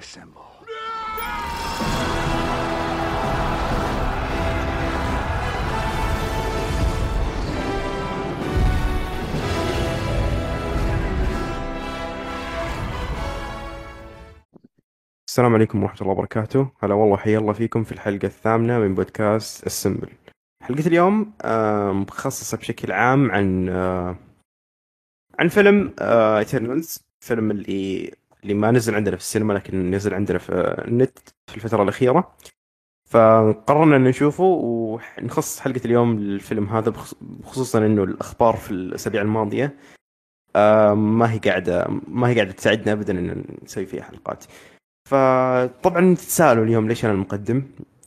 Assemble. السلام عليكم ورحمة الله وبركاته. هلا والله حيا الله فيكم في الحلقة الثامنة من بودكاست السمبل حلقة اليوم آه، مخصصة بشكل عام عن آه، عن فيلم ايترنالز فيلم اللي اللي ما نزل عندنا في السينما لكن نزل عندنا في النت في الفترة الأخيرة. فقررنا إن نشوفه ونخصص حلقة اليوم للفيلم هذا خصوصا إنه الأخبار في الأسابيع الماضية آه، ما هي قاعدة ما هي قاعدة تساعدنا أبدا إن نسوي فيها حلقات. فطبعا تتساءلوا اليوم ليش أنا المقدم؟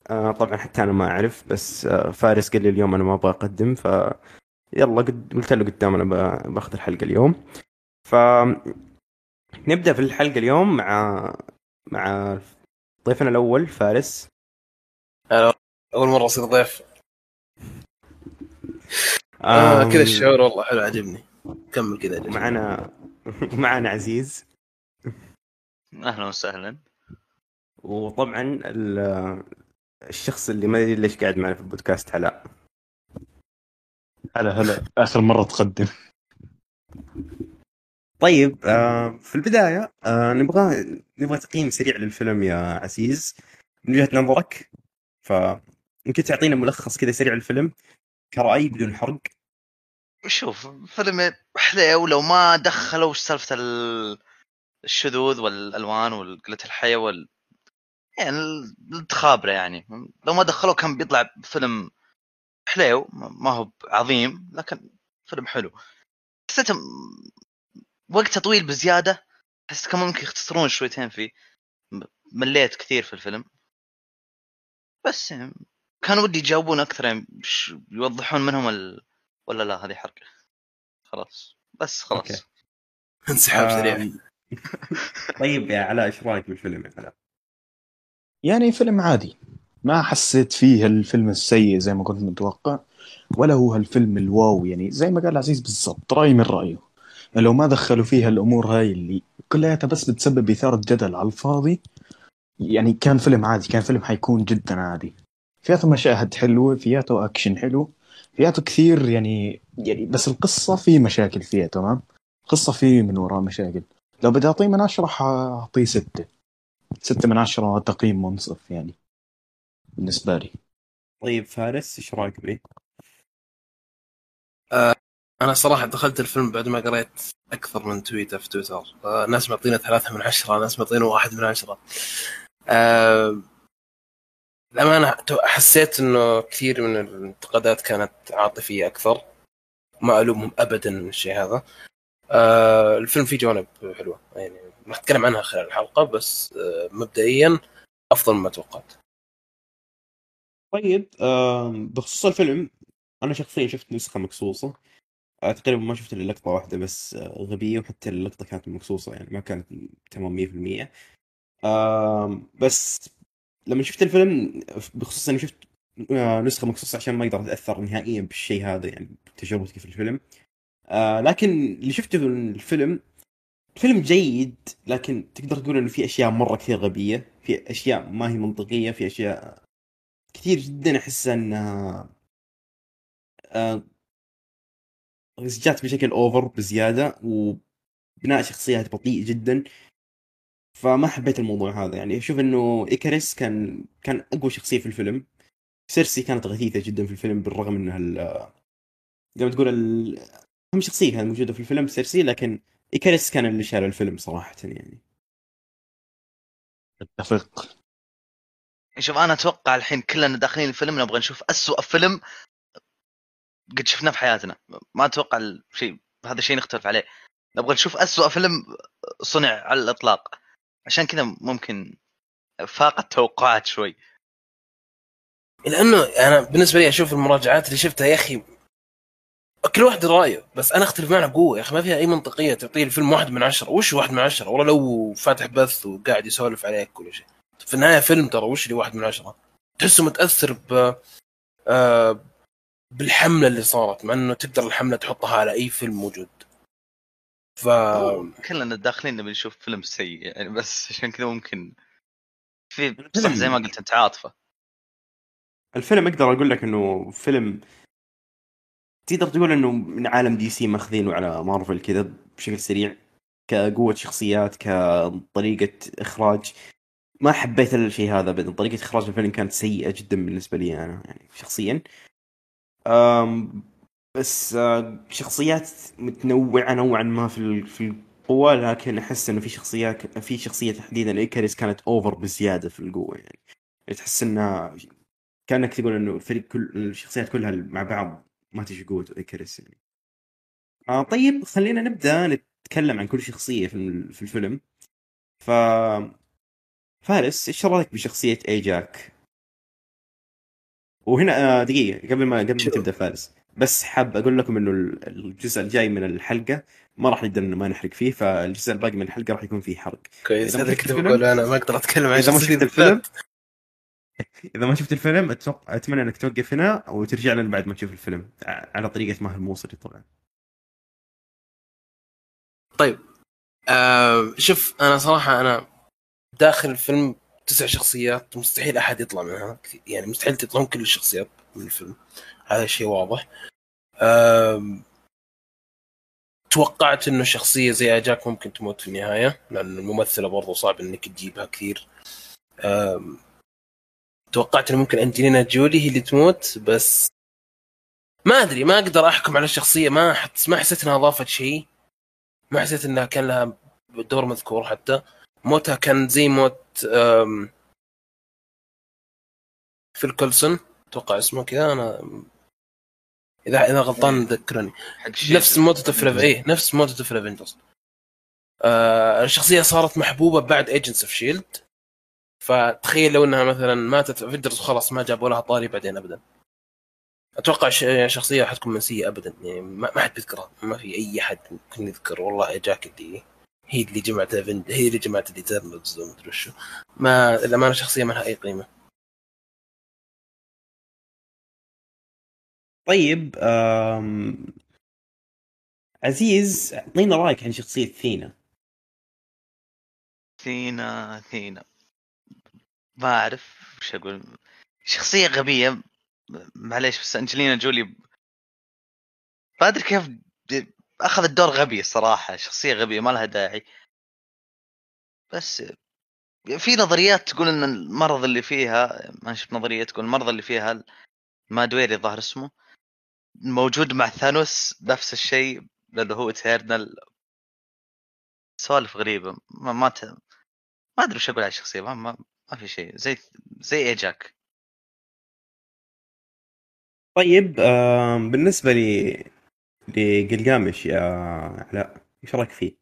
آه طبعا حتى أنا ما أعرف بس آه فارس قال لي اليوم أنا ما أبغى أقدم ف يلا قد... قلت له قدام أنا ب- بأخذ الحلقة اليوم. ف نبدأ في الحلقة اليوم مع مع ضيفنا الأول فارس. هلا أول مرة أصير ضيف. آه كذا الشعور والله حلو عجبني. كمل كذا. معنا معنا عزيز. أهلا وسهلا. وطبعا ال- الشخص اللي ما ادري ليش قاعد معنا في البودكاست علاء هلا هلا. آخر مرة تقدم. طيب آه في البداية آه نبغى نبغى تقييم سريع للفيلم يا عزيز. من وجهة نظرك فيمكن تعطينا ملخص كذا سريع للفيلم كرأي بدون حرق. شوف فيلم حليو لو ما دخلوا وش سالفة ال- الشذوذ والألوان وقلة الحياة وال يعني التخابره يعني. لو ما دخلوه كان بيطلع فيلم حليو ما هو عظيم لكن فيلم حلو. حسيته م- وقته طويل بزيادة حسيت كان ممكن يختصرون شويتين فيه. مليت كثير في الفيلم. بس يعني كان ودي يجاوبون أكثر يعني ش- يوضحون منهم ال... ولا لا هذه حرق خلاص. بس خلاص. انسحاب سريع. آم، طيب يا علاء إيش رأيك بالفيلم يا علاء؟ يعني فيلم عادي. ما حسيت فيه الفيلم السيء زي ما كنت متوقع ولا هو هالفيلم الواو يعني زي ما قال عزيز بالضبط رأي من رأيه. لو ما دخلوا فيها الأمور هاي اللي كلها بس بتسبب إثارة جدل على الفاضي يعني كان فيلم عادي كان فيلم حيكون جدا عادي. فياته مشاهد حلوة فياته أكشن حلو فياته كثير يعني يعني بس القصة في مشاكل فيها تمام؟ القصة في من وراء مشاكل. لو بدي أعطيه من عشرة حأعطيه ستة. ستة من عشرة تقييم منصف يعني بالنسبة لي. طيب فارس إيش رأيك به؟ أنا صراحة دخلت الفيلم بعد ما قريت أكثر من تويتر في تويتر. آه، ناس معطينا ثلاثة من عشرة ناس معطينا واحد من عشرة. آه، الأمانة تو- حسيت إنه كثير من الانتقادات كانت عاطفية أكثر. ما ألومهم ابدا من الشيء هذا. آه، الفيلم فيه جوانب حلوة يعني راح اتكلم عنها خلال الحلقة بس آه، مبدئيا أفضل مما توقعت. طيب بخصوص الفيلم أنا شخصيا شفت نسخة مقصوصه آه، تقريبا ما شفت إلا لقطة واحدة بس آه، غبية وحتى اللقطة كانت مقصوصه يعني ما كانت تمام 100% آم، بس لما شفت الفيلم بخصوص إني شفت نسخة مقصوصه عشان ما أقدر اتاثر نهائيا بالشيء هذا يعني بتجربتي في الفيلم. آه، لكن اللي شفته من الفيلم فيلم جيد لكن تقدر تقول إنه في أشياء مرة كثير غبية في أشياء ما هي منطقية في أشياء كثير جدا احسها انها آه، جات بشكل over بزيادة وبناء شخصيات بطيء جدا. فما حبيت الموضوع هذا. يعني أشوف إنه إيكاريس كان كان أقوى شخصية في الفيلم. سيرسي كانت غثيثة جدا في الفيلم بالرغم انها زي ما تقول ال- اهم شخصيه كانت موجودة في الفيلم سيرسي لكن إيكاريس كان اللي شال الفيلم صراحة يعني. أتفق. شوف أنا أتوقع الحين كلنا داخلين الفيلم نبغى نشوف أسوأ فيلم قد شفناه في حياتنا ما أتوقع الشيء هذا الشيء نختلف عليه. نبغى نشوف أسوأ فيلم صنع على الإطلاق. عشان كذا ممكن فاق التوقعات شوي. لأنه أنا بالنسبة لي أشوف المراجعات اللي شفتها يا أخي كل واحد رأيه. بس أنا أختلف معنا بقوه يا أخي ما فيها أي منطقية تعطيه الفيلم واحد من عشرة. وش واحد من عشرة؟ والله لو فاتح بث وقاعد يسولف عليك كل شيء. في النهاية فيلم ترى وش اللي واحد من عشرة؟ تحسه متأثر ب آه، بالحملة اللي صارت. مع إنه تقدر الحملة تحطها على أي فيلم موجود. ف كلنا داخلين نبي نشوف فيلم سيء. يعني بس عشان كذا ممكن في صح زي ما قلت أنت عاطفة. الفيلم أقدر أقول لك إنه فيلم تقدر تقول إنه من عالم دي سي ماخذينه على مارفل كذا بشكل سريع كقوة شخصيات كطريقة إخراج. ما حبيت الشيء هذا ابدا. طريقة إخراج الفيلم كانت سيئة جدا بالنسبة لي أنا يعني شخصيا. أم بس آه، شخصيات متنوعة نوعا ما في في القوة لكن أحس إنه في شخصيات في شخصية تحديدا إيكاريس كانت over بزيادة في القوة يعني. تحس إنها كأنك تقول إنه الفريق كل الشخصيات كلها مع بعض ما تجي قوة ايكاريس يعني. آه طيب خلينا نبدأ نتكلم عن كل شخصية في ال- في الفيلم. ف فارس إيش رأيك بشخصية أي جاك؟ وهنا آه دقيقة قبل ما قبل ما. تبدأ فارس بس حاب أقول لكم إنه ال- الجزء الجاي من الحلقة ما راح نقدر ما نحرق فيه فالجزء الباقي من الحلقة راح يكون فيه حرق. كويس هذا كنت الفيلم- بقول أنا ما أقدر أتكلم عن إذا ما شفت الفيلم. اذا ما شفت الفيلم أتوقع أتمنى إنك توقف هنا وترجع لنا بعد ما تشوف الفيلم. على طريقة ماهر الموصلي طبعا. طيب. آه شوف أنا صراحة أنا داخل الفيلم تسع شخصيات مستحيل أحد يطلع منها. يعني مستحيل تطلعون كل الشخصيات من الفيلم. هذا شيء واضح. آم، توقعت إنه شخصية زي جاك ممكن تموت في النهاية لأن الممثلة برضو صعب إنك تجيبها كثير. آم، توقعت إنه ممكن أنجلينا جولي هي اللي تموت بس ما أدري ما أقدر أحكم على الشخصية ما حت ما حسيت إنها أضافت شيء. ما حسيت إنها كان لها دور مذكور حتى. موتها كان زي موت أم، فيل كولسون. أتوقع اسمه كذا أنا اذا إذا غلطان ذكرني. حق شيء. نفس موتة في إيه نفس موتة في الافنجرز آه الشخصية صارت محبوبة بعد ايجنتس اوف شيلد فتخيل لو انها مثلا ماتت افنجرز وخلاص ما جابوا لها طاري بعدين ابدا. أتوقع ش- شخصية حتكون منسيه ابدا. يعني ما ما حد بيذكرها. ما في أي حد ممكن يذكر. والله جاك اللي هي اللي جمعت الأفن- هي اللي جمعت الايترنالز ومدري وشو. ما الامانه شخصية ما لها أي قيمة. طيب آم... عزيز أعطينا رأيك عن شخصية ثينا. ثينا ثينا. ما أعرف وش أقول. شخصية غبية. معليش بس أنجلينا جولي ما أدري كيف د- اخذت دور غبي الصراحه شخصية غبية ما لها داعي. بس في نظريات تقول إن المرض اللي فيها ما شفت نظرية تقول المرض اللي فيها مادويري الظاهر اسمه موجود مع ثانوس نفس الشيء لأنه هو ايترنال سوالف غريبة. ما ما. ما أدري وش أقول على الشخصية ما, ما, ما في شيء زي زي ايجاك طيب. بالنسبة لي لقلقامش يا علاء إيش رأيك فيه؟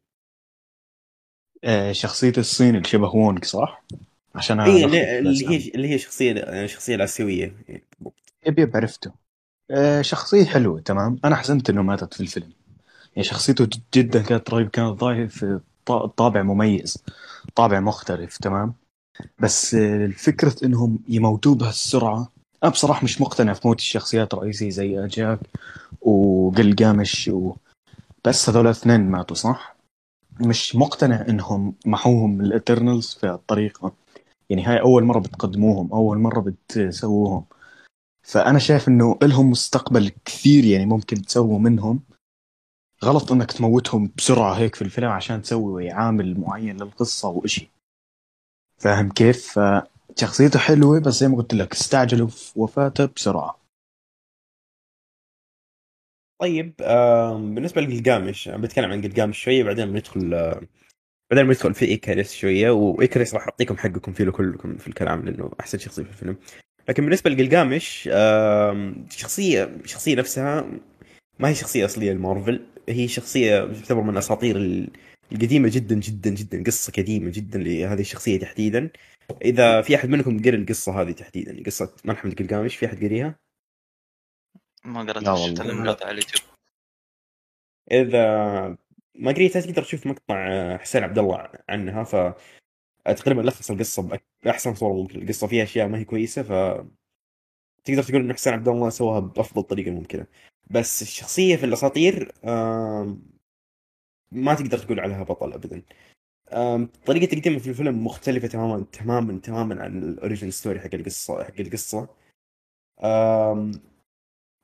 آه، شخصية الصين اللي شبه وونغ صح؟ عشان اي ألخبط اللي. هي اللي هي شخصية الشخصيه الآسيوية يب يب عرفته آه، شخصية حلوة تمام أنا حزنت إنه ماتت في الفيلم يعني شخصيته جدا كانت رهيبة كانت ظاهر في ط- طابع مميز طابع مختلف تمام بس الفكرة إنهم يموتوه بهالسرعة. أنا بصراحة مش مقتنع في موت الشخصيات الرئيسية زي أجاك وقلقامش و... بس هذول الاثنين ماتوا صح؟ مش مقتنع إنهم محوهم من الإترنالز في الطريقة يعني هاي أول مرة بتقدموهم أول مرة بتسووهم. فأنا شايف إنه لهم مستقبل كثير يعني ممكن تسووا منهم. غلط إنك تموتهم بسرعة هيك في الفيلم عشان تسوي عامل معين للقصة وإشي. فاهم كيف؟ فشخصيته حلوة بس زي ما قلت لك استعجلوا في وفاته بسرعة. طيب آم... بالنسبة لقلقامش أنا بتكلم عن قلقامش شوية بعدين بندخل آه، بعدين بندخل في إيكاريس شوية وإيكاريس راح أعطيكم حقكم فيه كلكم في الكلام لأنه أحسن شخصية في الفيلم. لكن بالنسبة لقلقامش آم، شخصيه الشخصيه نفسها ما هي شخصية أصلية لمارفل هي شخصية تعتبر من الاساطير ال- القديمة جدا جدا جدا قصة قديمة جدا لهذه الشخصية تحديدا. إذا في أحد منكم قرأ القصة هذه تحديدا قصة ملحمه قلقامش في أحد قريها؟ ما قرأت لا شفت على اليوتيوب. إذا ما قريتها تقدر تشوف مقطع آه، حسين عبد الله عنها ف تقريبا لخص القصة باحسن صورة ممكن. القصة فيها أشياء ما هي كويسة ف تقدر تقول انه حسين عبد الله سواها بأفضل طريقة ممكنة. بس الشخصية في الأساطير ما تقدر تقول عليها بطل ابدا. طريقة تقديمه في الفيلم مختلفة تماما تماما تماما عن ال origin story حق القصة حق القصة.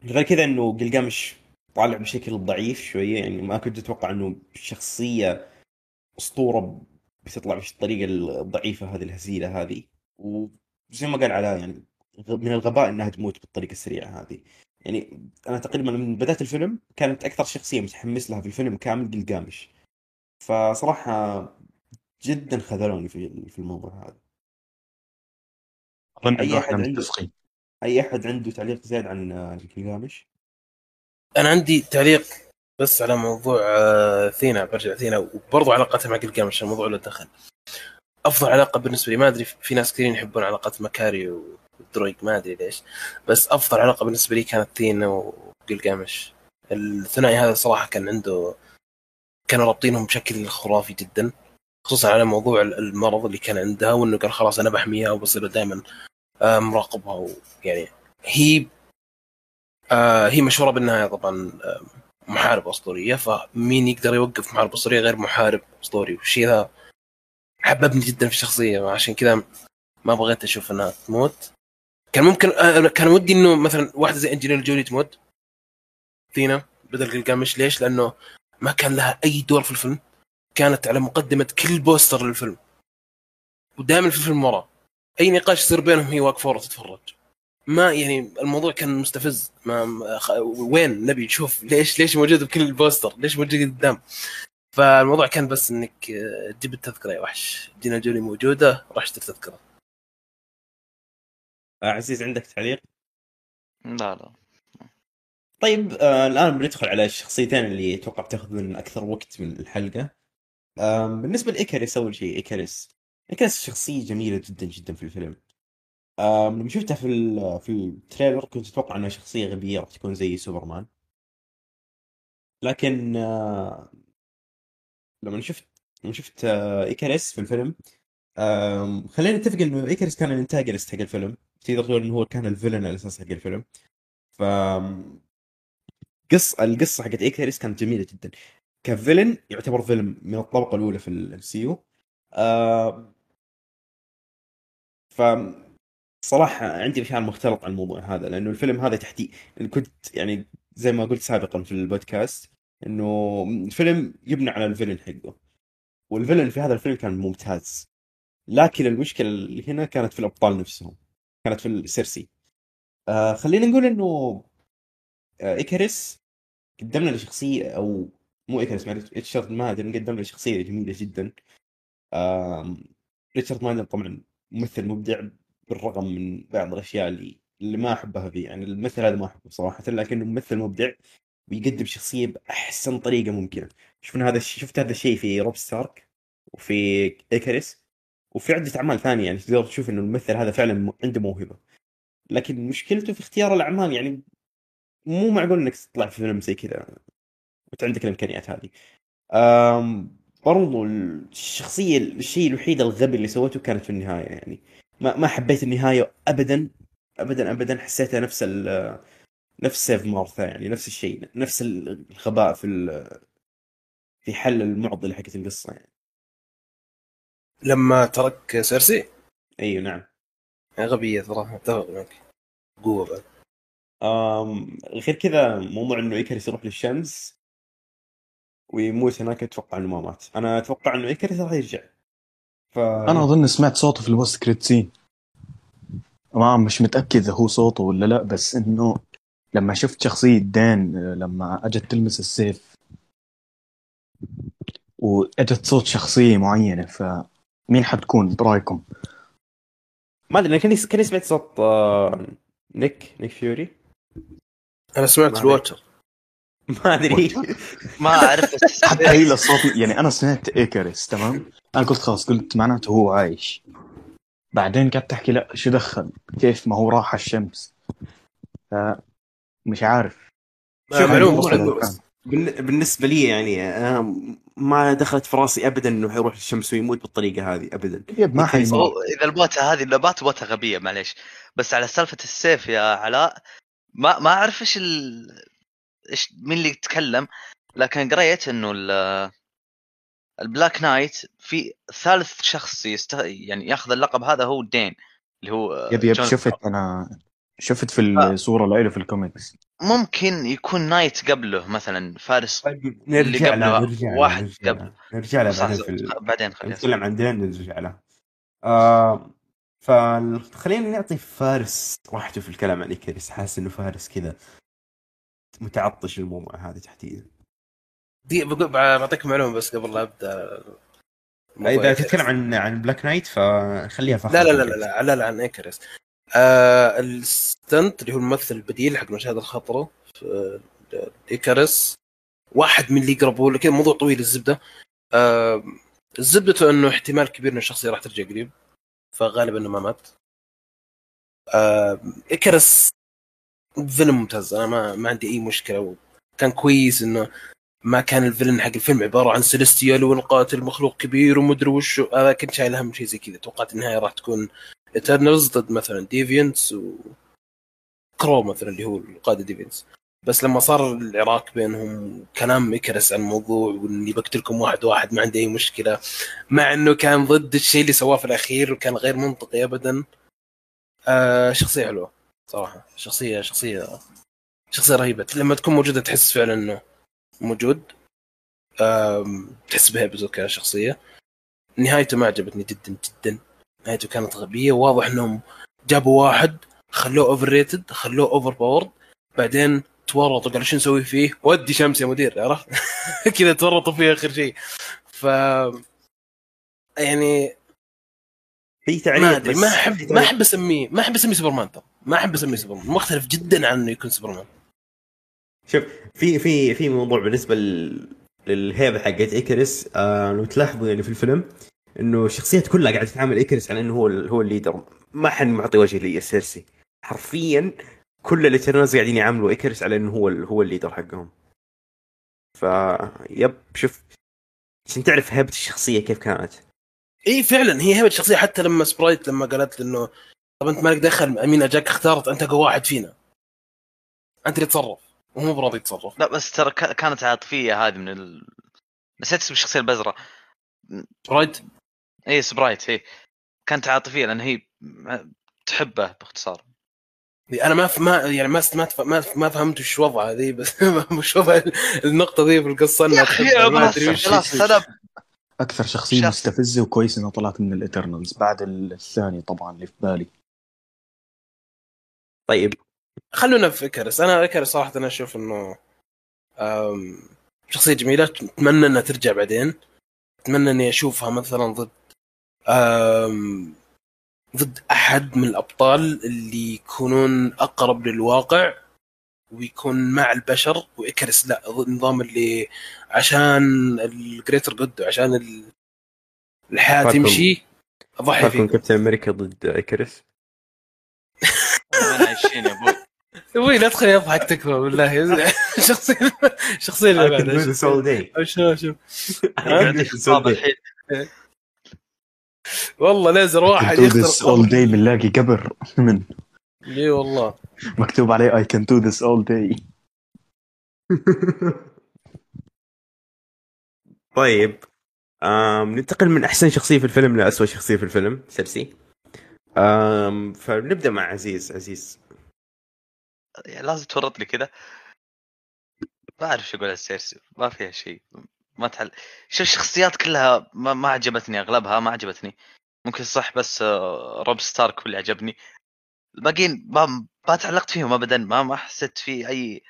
غير كذا إنه قلقامش طالع بشكل ضعيف شوية يعني ما كنت أتوقع إنه شخصيه أسطورة بتطلع بالطريقة الضعيفة هذه الهزيلة هذه. وزي ما قال علاء يعني من الغباء إنها تموت بالطريقة السريعة هذه. يعني أنا تقريبا من بداية الفيلم كانت أكثر شخصية متحمس لها في الفيلم كامل قلقامش. فصراحة جدا خذلوني في في الموضوع هذا. أظن أحد إحنا عنده- أي أحد عنده تعليق زياد عن قلقامش أنا عندي تعليق بس على موضوع آه، ثينا برجع ثينا وبرضه علاقتها مع قلقام عشان الموضوع له دخل. أفضل علاقة بالنسبة لي ما أدري في ناس كثيرين يحبون علاقات مكاري ودرويك ما أدري ليش بس أفضل علاقة بالنسبة لي كانت ثينا وقلقامش الثنائي هذا صراحة كان عنده كانوا رابطينهم بشكل خرافي جدا خصوصا على موضوع المرض اللي كان عندها وإنه قال خلاص أنا بحميها وبصير دائما مراقبها ويعني هي آه هي مشهورة بالنهاية طبعا آه، محاربه أسطورية فمين يقدر يوقف محارب أسطورية غير محارب أسطوري؟ والشيء ذا حببني جدا في الشخصية عشان كذا ما بغيت أشوف إنها تموت. كان ممكن آه، كان ودي إنه مثلا واحدة زي انجلينا جولي تموت. ثينا بدل قلقامش. ليش؟ لأنه ما كان لها أي دور في الفيلم. كانت على مقدمة كل بوستر للفيلم. ودائما في الفيلم ورا. أي نقاش يصير بينهم هي واقفة ورا تتفرج. ما يعني الموضوع كان مستفز. ما ما- خ- وين نبي نشوف؟ ليش ليش موجود بكل البوستر؟ ليش موجود قدام؟ فالموضوع كان بس إنك آه، تجيب التذكرة يا وحش. دينا جولي موجودة راح اشتري تذكرة. آه، عزيز عندك تعليق؟ لا لا. طيب آه الآن بندخل على الشخصيتين اللي أتوقع بتاخذ من أكثر وقت من الحلقة. آه بالنسبة لإيكاريس أول شيء إيكاريس. إيكاريس شخصية جميلة جدا جدا في الفيلم. آه لما شفتها في في التريلر كنت أتوقع إنها شخصية غبية راح تكون زي سوبرمان. لكن آه لما شفت لما شفت آه إيكاريس في الفيلم خلينا نتفق إنه إيكاريس كان ال antagonist حق الفيلم. تقدر تقول إنه هو كان ال villain الأساسي حق الفيلم. ف قص القصة حقت إيكاريس كانت جميلة جدا. ك villain يعتبر villain من الطبقة الأولى في الام سي يو. ف صراحة عندي مشاعر مختلط عن الموضوع هذا لأنه الفيلم هذا تحديد كنت يعني زي ما قلت سابقا في البودكاست إنه الفيلم يبنى على ال villain حقه. والفيلن في هذا الفيلم كان ممتاز. لكن المشكلة اللي هنا كانت في الأبطال نفسهم. كانت في السيرسي. آه خلينا نقول إنه آه إيكاريس قدم لنا شخصية أو مو إيكاريس معلش ريتشارد مادن قدم لنا شخصية جميلة جدا. آم، ريتشارد مادن طبعا ممثل مبدع بالرغم من بعض الأشياء اللي اللي ما أحبها فيه. يعني الممثل هذا ما أحبه صراحة لكنه ممثل مبدع. ويقدم شخصية بأحسن طريقة ممكنة. شفنا هذا الشيء شفت هذا الشيء في روب ستارك وفي إيكاريس وفي عدة أعمال ثانية يعني تقدر تشوف إنه الممثل هذا فعلا عنده موهبة. لكن مشكلته في اختيار الأعمال يعني مو معقول إنك تطلع في فيلم زي كذا وأنت عندك الإمكانيات هذه. أم برضو الشخصية الشيء الوحيد الغبي اللي سوته كانت في النهاية يعني ما ما حبيت النهاية ابدا ابدا ابدا حسيتها نفس نفس سيف مارثا يعني نفس الشيء نفس الغباء في ال- في حل المعضلة حقت القصة يعني. لما ترك سيرسي؟ أيوه نعم. غبية صراحة أتفق معك. قوة بعد. أم غير كذا موضوع إنه ايكاريس يروح للشمس ويموت هناك أتوقع إنه ما مات. أنا أتوقع إنه ايكاريس راح يرجع. ف أنا أظن سمعت صوته في ال post-credit scene. ما مش متأكد إذا هو صوته ولا لا بس إنه لما شفت شخصية دان آه، لما أجت تلمس السيف وأجت صوت شخصية معينة فمين حتكون برأيكم؟ ما أدري أنا كاني كاني سمعت صوت آه، نيك نيك فيوري. أنا سمعت الواتر ما أدري. ما أعرف. حتى هي الصوت يعني أنا سمعت ايكاريس تمام؟ أنا قلت خلاص قلت معناته هو عايش. بعدين قعدت تحكي لا شو دخل؟ كيف ما هو راح الشمس؟ ف مش عارف. شوف، معلومه بالنسبة لي يعني أنا ما دخلت في راسي ابدا إنه حيروح للشمس ويموت بالطريقة هذه ابدا. yep ما حيموت. هو إذا الموتة هذه إن مات موتة غبية معليش. بس على سالفة السيف يا علاء ما ما أعرف إيش ال... إيش مين اللي يتكلم. لكن قريت إنه ال... البلاك نايت في ثالث شخص يست... يعني ياخذ اللقب هذا هو دين اللي هو yep yep شفت. أنا شفت في آه. الصورة اللي في الكوميكس ممكن يكون نايت قبله مثلا فارس طيب اللي نرجع قبله له نرجع له واحد نرجع قبل. له نرجع له بعدين في بعدين خلينا نتكلم عن دين نرجع له. آه فخلينا نعطي فارس راحته في الكلام عن إيكاريس حاسس إنه فارس كذا متعطش الموضوع هذا تحديدا. دي بقول بعطيك معلومة بس قبل لا أبدأ. موضوع إذا. تتكلم عن عن بلاك نايت فخليها فخر لا لا لا لا لا لا, لا عن ايكاريس آه ال stunt اللي هو الممثل البديل حق مشاهد الخطرة في آه، ايكاريس واحد من اللي يقربوا له كذا موضوع طويل الزبدة. آه زبدته إنه احتمال كبير إن الشخصيه راح ترجع قريب فغالبا إنه ما مات. آه ايكاريس villain ممتاز. أنا ما ما عندي أي مشكلة كان كويس إنه ما كان ال villain حق الفيلم عبارة عن سيليستيال والقاتل مخلوق كبير ومدري وش أنا كنت شايل هم شيء زي كذا. توقعت النهاية راح تكون ايترنالز ضد مثلا ديفيانتس و كرو مثلا اللي هو القائد ديفيانتس بس لما صار العراك بينهم كلام ايكاريس عن الموضوع وإني بقتلكم واحد واحد ما عندي أي مشكلة. مع إنه كان ضد الشيء اللي سواه في الأخير وكان غير منطقي ابدا. آه شخصية حلوة صراحة. شخصية شخصية شخصية رهيبة. لما تكون موجودة تحس فعلا إنه موجود. آم، تحس بهيبته كشخصيه نهايته ما عجبتني جدا جدا. نهايته كانت غبية واضح إنهم جابوا واحد خلوه overrated خلوه overpowered بعدين تورطوا قالوا شو نسوي فيه؟ وده الشمس يا مدير عرفت؟ كذا تورطوا فيه آخر شيء. ف يعني في تعليق ما أدري ما احب. ما أحب اسميه ما أحب أسميه سوبرمان ترى. ما أحب أسميه سوبرمان. مختلف جدا عن إنه يكون سوبرمان. شوف في في في موضوع بالنسبة لل- للهيبة حقت إيكريس آه لو تلاحظوا يعني في الفيلم إنه الشخصيات كلها قاعدة تتعامل إيكاريس على إنه هو هو ال leader. ما حد معطي وجه لسيرسي حرفيا كل الإترنالز قاعدين يعاملوا إيكاريس على إنه هو هو ال leader حقهم. ف يب شوف عشان تعرف هيبه الشخصية كيف كانت. إي فعلا هي هيبه شخصية. حتى لما سبرايت لما قالت له إنه طب أنت مالك دخل؟ اميم ايجاك اختارت أنت اقوى واحد فينا. أنت اللي تصرف وهو مو براضي يتصرف. لا بس ترى ك- كانت عاطفية هذه من ال... نسيت اسم الشخصية البزرة. سبرايت؟ اي سبرايت هي كانت عاطفية لأن هي تحبه باختصار. أنا ما ف... ما يعني ما ما. ما, ما فهمت وش وضعها ذي بس وش وضع النقطة ذي في القصة إنها يا أخي تحبها، ما خلاص أدري وش خلاص سلام أكثر شخصية شخص. مستفزة وكويس إنها طلعت من الاترنالز بعد الثاني طبعا اللي في بالي. طيب. خلونا في إيكاريس أنا إيكاريس صراحة أنا أشوف إنه شخصية جميلة أتمنى إنها ترجع بعدين. أتمنى إني أشوفها مثلا ضد ضد أحد من الأبطال اللي يكونون أقرب للواقع ويكون مع البشر وإيكاريس لا ضد النظام اللي عشان ال greater good وعشان ال- الحياة. تمشي اضحي فيه كابتن أمريكا ضد عايشين يا أبوي. أبوي لا تخليني اضحك تكفى بالله. شخصية الشخصيه اللي I can do والله ليزر واحد do this يخترق all day بنلاقي قبر من. إي والله. مكتوب عليه I can do this all day. طيب آم ننتقل من أحسن شخصية في الفيلم لاسوأ شخصية في الفيلم سيرسي. آم فنبدأ مع عزيز عزيز. يعني لازم تورط لي كذا ما أعرف شو أقول على السيرسي ما فيها شيء. ما تحل. شوف الشخصيات كلها ما, ما عجبتني أغلبها ما عجبتني. ممكن صح بس آه، Robb Stark هو اللي عجبني. الباقيين ما ما تعلقت فيهم ابدا ما ما حسيت في أي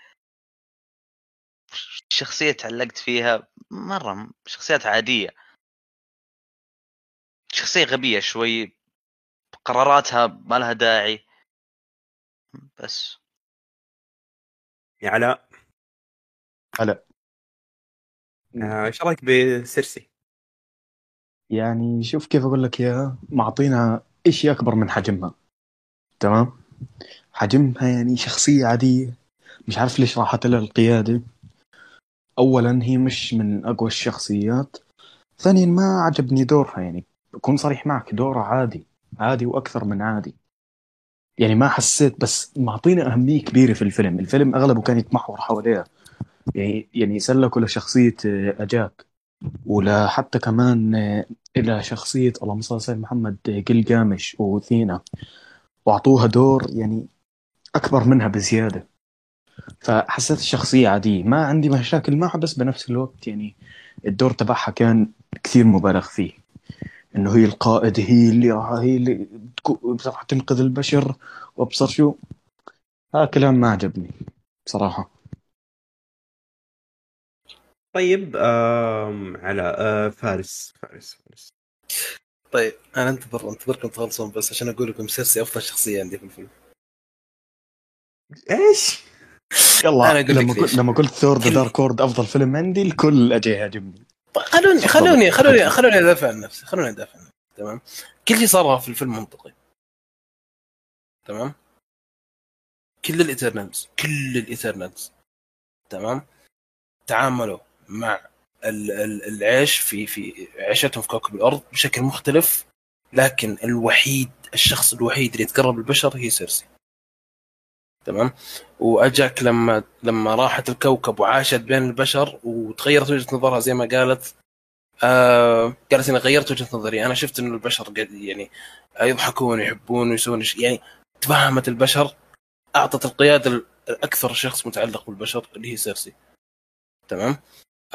شخصية تعلقت فيها. مرة شخصيات عادية. شخصية غبية شوي. قراراتها ما لها داعي. بس. يا علاء هلا. إيش رأيك بسيرسي؟ يعني شوف كيف أقول لك إياها. معطينا إشي أكبر من حجمها. تمام؟ حجمها يعني شخصية عادية. مش عارف ليش راحت لها القيادة. اولا هي مش من أقوى الشخصيات. ثانيا ما عجبني دورها. يعني بكون صريح معك دورها عادي. عادي وأكثر من عادي. يعني ما حسيت بس معطينا أهمية كبيرة في الفيلم. الفيلم أغلبه كان يتمحور حواليها. يعني يعني يسلكوا لشخصية آه، أجاك ولا حتى كمان آه، إلى شخصية اللهم صل على محمد آه، جلجامش وثينا. وأعطوها دور يعني أكبر منها بزيادة. فحسيت الشخصية عادية. ما عندي مشاكل معها بس بنفس الوقت يعني الدور تبعها كان كثير مبالغ فيه. إنه هي القائد هي اللي هي اللي بصراحة تنقذ البشر. وأبصر شو هذا كلام ما عجبني بصراحة. طيب آم على آه فارس فارس فارس. طيب أنا أنتظر أنتظركم تخلصون بس عشان أقول لكم سيرسي أفضل شخصية عندي في الفيلم. إيش؟ يلا أنا أقول لك لما. قلت لما قلت Thor The Dark World أفضل فيلم عندي الكل اجى يعجبني. خلوني. خلوني خلوني. خلوني أدافع عن نفسي خلوني أدافع عن نفسي. تمام؟ كل شيء صار في الفيلم منطقي. تمام؟ كل الإيترنالز كل الإيترنالز. تمام؟ تعاملوا مع ال- ال- العيش في في عيشتهم في كوكب الأرض بشكل مختلف لكن الوحيد الشخص الوحيد اللي يتقرب للبشر هي سيرسي. تمام؟ وأجاك لما لما راحت الكوكب وعاشت بين البشر وتغيرت وجهة نظرها زي ما قالت آه قالت اني غيرت وجهة نظري. أنا شفت انه البشر قد يعني يضحكون يحبون ويسوون يعني تفهمت البشر أعطت القيادة الأكثر شخص متعلق بالبشر اللي هي سيرسي. تمام؟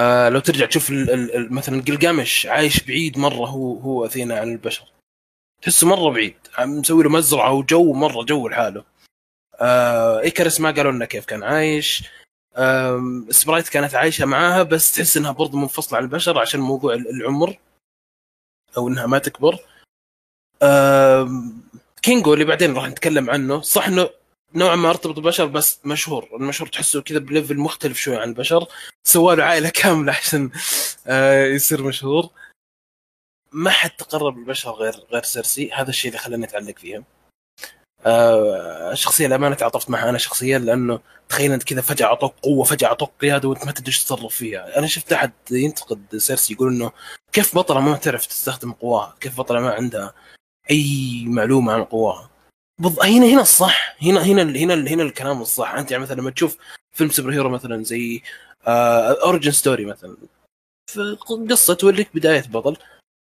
آه لو ترجع تشوف ال ال مثلا قلقامش عايش بعيد مرة هو هو وأثينا عن البشر. تحسه مرة بعيد. مسوي له مزرعة وجو مرة جو لحاله. آه ايكارس ما قالوا لنا كيف كان عايش. آم، سبرايت كانت عايشة معاها بس تحس إنها برضه منفصلة عن البشر عشان موضوع ال- العمر. أو إنها ما تكبر. آم، كينجو اللي بعدين راح نتكلم عنه صح إنه نوعا ما أرتبط بالبشر بس مشهور. المشهور تحسه كذا ب level مختلف شوي عن البشر. سوى له عائلة كاملة عشان آه، يصير مشهور. ما حد تقرب للبشر غير غير سيرسي. هذا الشيء اللي خلاني أتعلق فيها. آه، الشخصيه الامانه تعاطفت معها أنا شخصيا لأنه تخيل أنت كذا فجأة اعطوك قوة فجأة اعطوك قيادة وأنت ما تدري إيش تتصرف فيها. أنا شفت أحد ينتقد سيرسي يقول إنه كيف بطلة ما تعرف تستخدم قواها؟ كيف بطلة ما عندها أي معلومة عن قواها؟ بض... هنا هنا الصح. هنا هنا هنا هنا الكلام الصح. أنت يعني مثلا لما تشوف فيلم superhero مثلا زي origin story مثلا قصة توريك بداية بطل.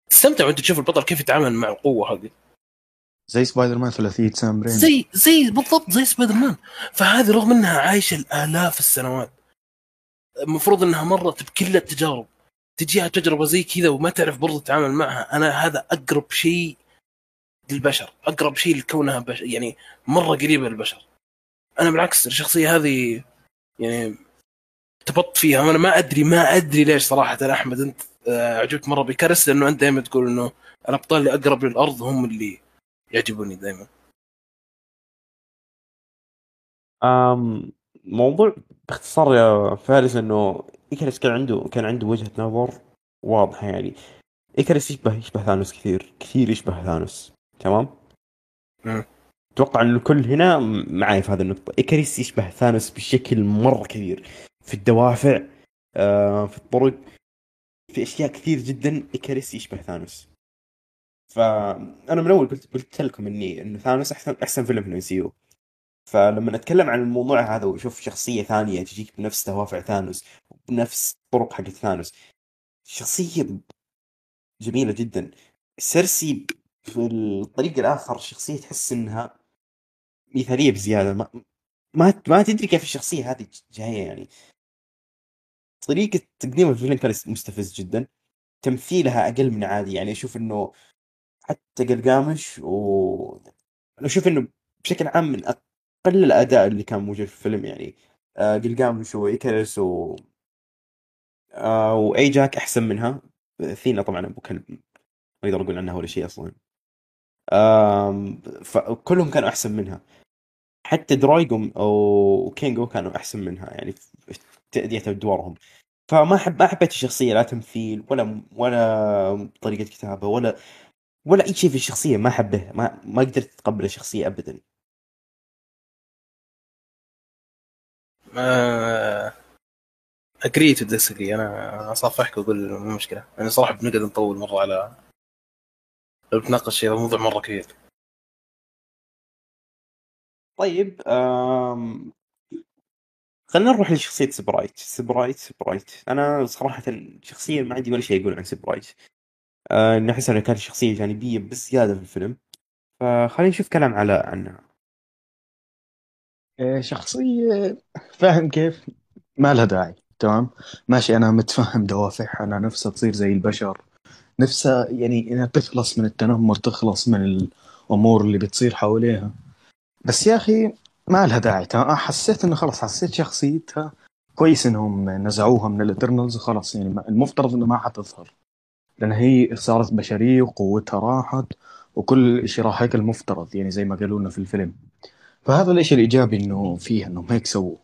تستمتع وأنت تشوف البطل كيف يتعامل مع القوة هذه. زي سبايدر مان ثلاثية سام ريمي زي زي بالضبط زي سبايدر مان فهذه رغم إنها عايشة الآلاف السنوات المفروض إنها مرت بكل التجارب. تجيها تجربة زي كذا وما تعرف برضه تتعامل معها. أنا هذا أقرب شيء للبشر أقرب شيء لكونها بش... يعني مرة قريبة للبشر. أنا بالعكس الشخصية هذه يعني تبط فيها. وأنا ما أدري ما أدري ليش صراحة يا أحمد أنت آه، عجبت مرة بكرس لأنه أنت دائما تقول إنه الابطال اللي أقرب للأرض هم اللي يعجبوني دائما آم موضوع باختصار يا فارس إنه إيكاريس كان عنده كان عنده وجهة نظر واضحة يعني. إيكاريس يشبه يشبه ثانوس كثير كثير يشبه ثانوس. تمام؟ أتوقع إن الكل هنا معي في هذه النقطة. إيكاريس يشبه ثانوس بشكل مرة كبير. في الدوافع آه في الطرق في أشياء كثير جدا إيكاريس يشبه ثانوس. فأنا من أول قلت قلت لكم اني انه ثانوس احسن أحسن فيلم في ال MCU فلما نتكلم عن الموضوع هذا وشوف شخصية ثانية تجيك بنفس دوافع ثانوس وبنفس الطرق حقت ثانوس شخصية جميلة جدا. سيرسي في الطريق الآخر شخصية تحس إنها مثالية بزيادة. ما ما ما تدري كيف الشخصية هذه جاية يعني. طريقة تقديم الفيلم كان مستفز جدا. تمثيلها أقل من عادي. يعني أشوف إنه حتى قلقامش و أنا أشوف إنه بشكل عام من أقل الأداء اللي كان موجود في الفيلم يعني. آه قلقامش وإيكاريس و آه وأي جاك أحسن منها. ثينا طبعا أبو كلب. ما أقدر أقول عنها ولا شيء أصلا. آم فكلهم كانوا أحسن منها. حتى درايجوم وكينجو كانوا أحسن منها يعني في تأدية أدوارهم فما حب ما حبيت الشخصية لا تمثيل ولا ولا طريقة كتابة ولا ولا أي شيء في الشخصية ما حبه. ما ما قدرت أتقبل الشخصية أبدا. agree to disagree أنا أصافحك وأقول مو مشكلة. أنا صراحة بنقعد نطول مرة على بتناقش شيء موضوع مرة كبير طيب آم... خلينا نروح لشخصية سبرايت. سبرايت سبرايت. أنا صراحة شخصيا ما عندي ولا شيء أقول عن سبرايت. آه إني أحس أنها كانت شخصية جانبية بزيادة في الفيلم. فخلينا نشوف كلام علاء عنها. إيه، شخصية فاهم كيف؟ ما لها داعي تمام؟ ماشي أنا متفهم دوافعها أنا نفسها تصير زي البشر. نفسها يعني إنها تخلص من التنمر تخلص من الأمور اللي بتصير حواليها. بس يا أخي ما لها داعي. تمام؟ حسيت إنه خلاص حسيت شخصيتها كويس إنهم نزعوها من الإترنالز خلاص يعني المفترض إنه ما حتظهر. لأن هي صارت بشرية وقوتها راحت وكل شيء راح هيك المفترض يعني زي ما قالوا لنا في الفيلم. فهذا الإشي الإيجابي إنه فيها إنهم هيك سووا.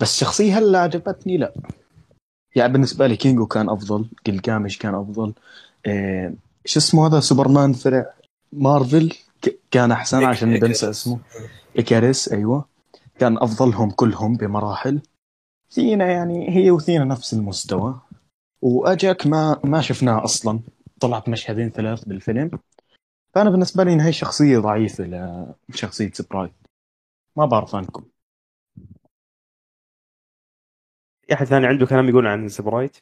بس الشخصيه هلا عجبتني لا. يعني بالنسبة لي كينجو كان أفضل جلجامش كان أفضل. إيه شو اسمه هذا سوبرمان فرع مارفل كان أحسن عشان بنسى. اسمه. إيكاريس أيوه. كان أفضلهم كلهم بمراحل. ثينا يعني هي وثينا نفس المستوى. وأجاك ما ما شفناه أصلا. طلعت مشهدين ثلاث بالفيلم. فأنا بالنسبة لي هي شخصية ضعيفة لشخصيه سبرايت. ما بعرف عنكم. في أحد ثاني عنده كلام يقول عن سبرايت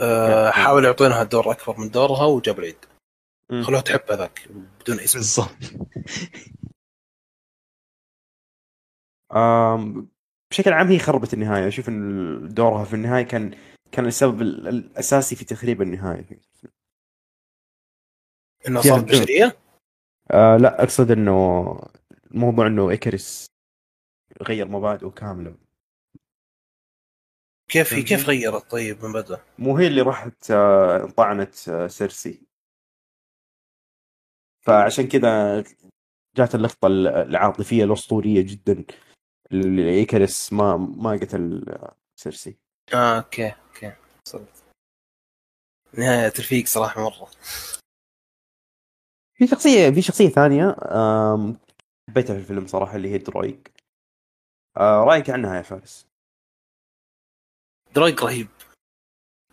آه، حاول يعطينها دور أكبر من دورها وجاب العيد. خلوها تحب هذاك بدون اسم. بالضبط. بشكل عام هي خربت النهاية. أشوف أن دورها في النهاية كان كان السبب ال- الأساسي في تخريب النهاية. انها صارت. بشرية؟ آه لا أقصد أنه الموضوع أنه إيكاريس غير مبادئه كاملة. كيف هي؟ كيف غيرت طيب من بدا مو هي اللي راحت آه، طعنت آه، سيرسي. فعشان كذا جات اللقطة العاطفية الأسطورية جدا اللي ما ما قتل آه، سيرسي. آه okay okay. وصلت نهاية تلفيق صراحة مرة. في شخصية في شخصية ثانية آم، حبيتها في الفيلم صراحة اللي هي درويغ. آه، رأيك عنها يا فارس؟ درويغ رهيب.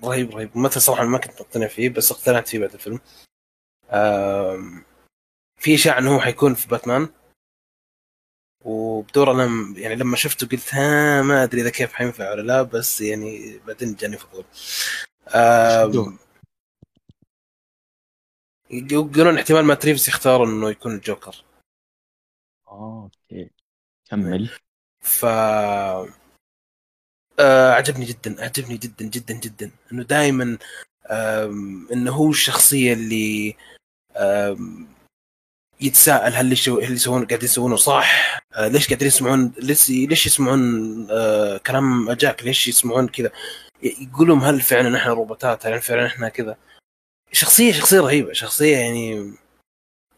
رهيب رهيب. الممثل صراحة ما كنت مقتنع فيه بس اقتنعت فيه بعد الفيلم. في اشاعة انه هو حيكون في باتمان. وبدور أنا يعني لما شفته قلت ها ما أدري إذا كيف حينفع ولا لا بس يعني بعدين جاني فضول؟ يقولون احتمال مات ريفز يختار إنه يكون الجوكر. آه okay. كمل. ف آه عجبني جدا عجبني جدا جدا جدا إنه دائما إنه هو الشخصية اللي يتساءل هل اللي يسوون قاعدين يسوونه صح؟ آه ليش قاعدين يسمعون ليش ليش يسمعون آه كلام جاك؟ ليش يسمعون كذا؟ ي- يقولون هل فعلا إحنا روبوتات؟ هل فعلا إحنا كذا؟ شخصيه شخصية رهيبة شخصية يعني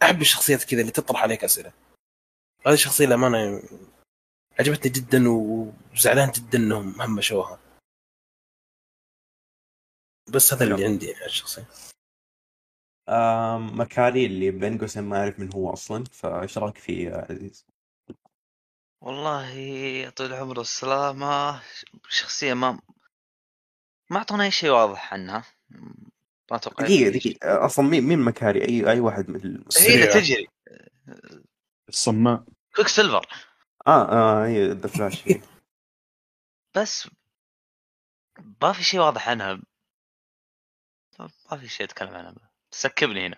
أحب الشخصيات كذا اللي تطرح عليك أسئلة هذه الشخصية للأمانة عجبتني جدا وزعلان جدا إنهم همشوها بس هذا اللي عندي يعني آم، مكاري اللي بين قوسين ما أعرف من هو أصلا فإيش رأيك فيه يا عزيز؟ والله يا طويل العمر والسلامة شخصية ما ما أعطونا أي شيء واضح عنها. ما أتوقع دقيقة دقيقة. أصلا مين مين مكاري؟ أي أي واحد مثل هي اللي. تجري الصماء. كويك سيلفر آه آه هي ذا فلاش بس ما في شيء واضح عنها. ما في شيء أتكلم عنها. skip ني هنا.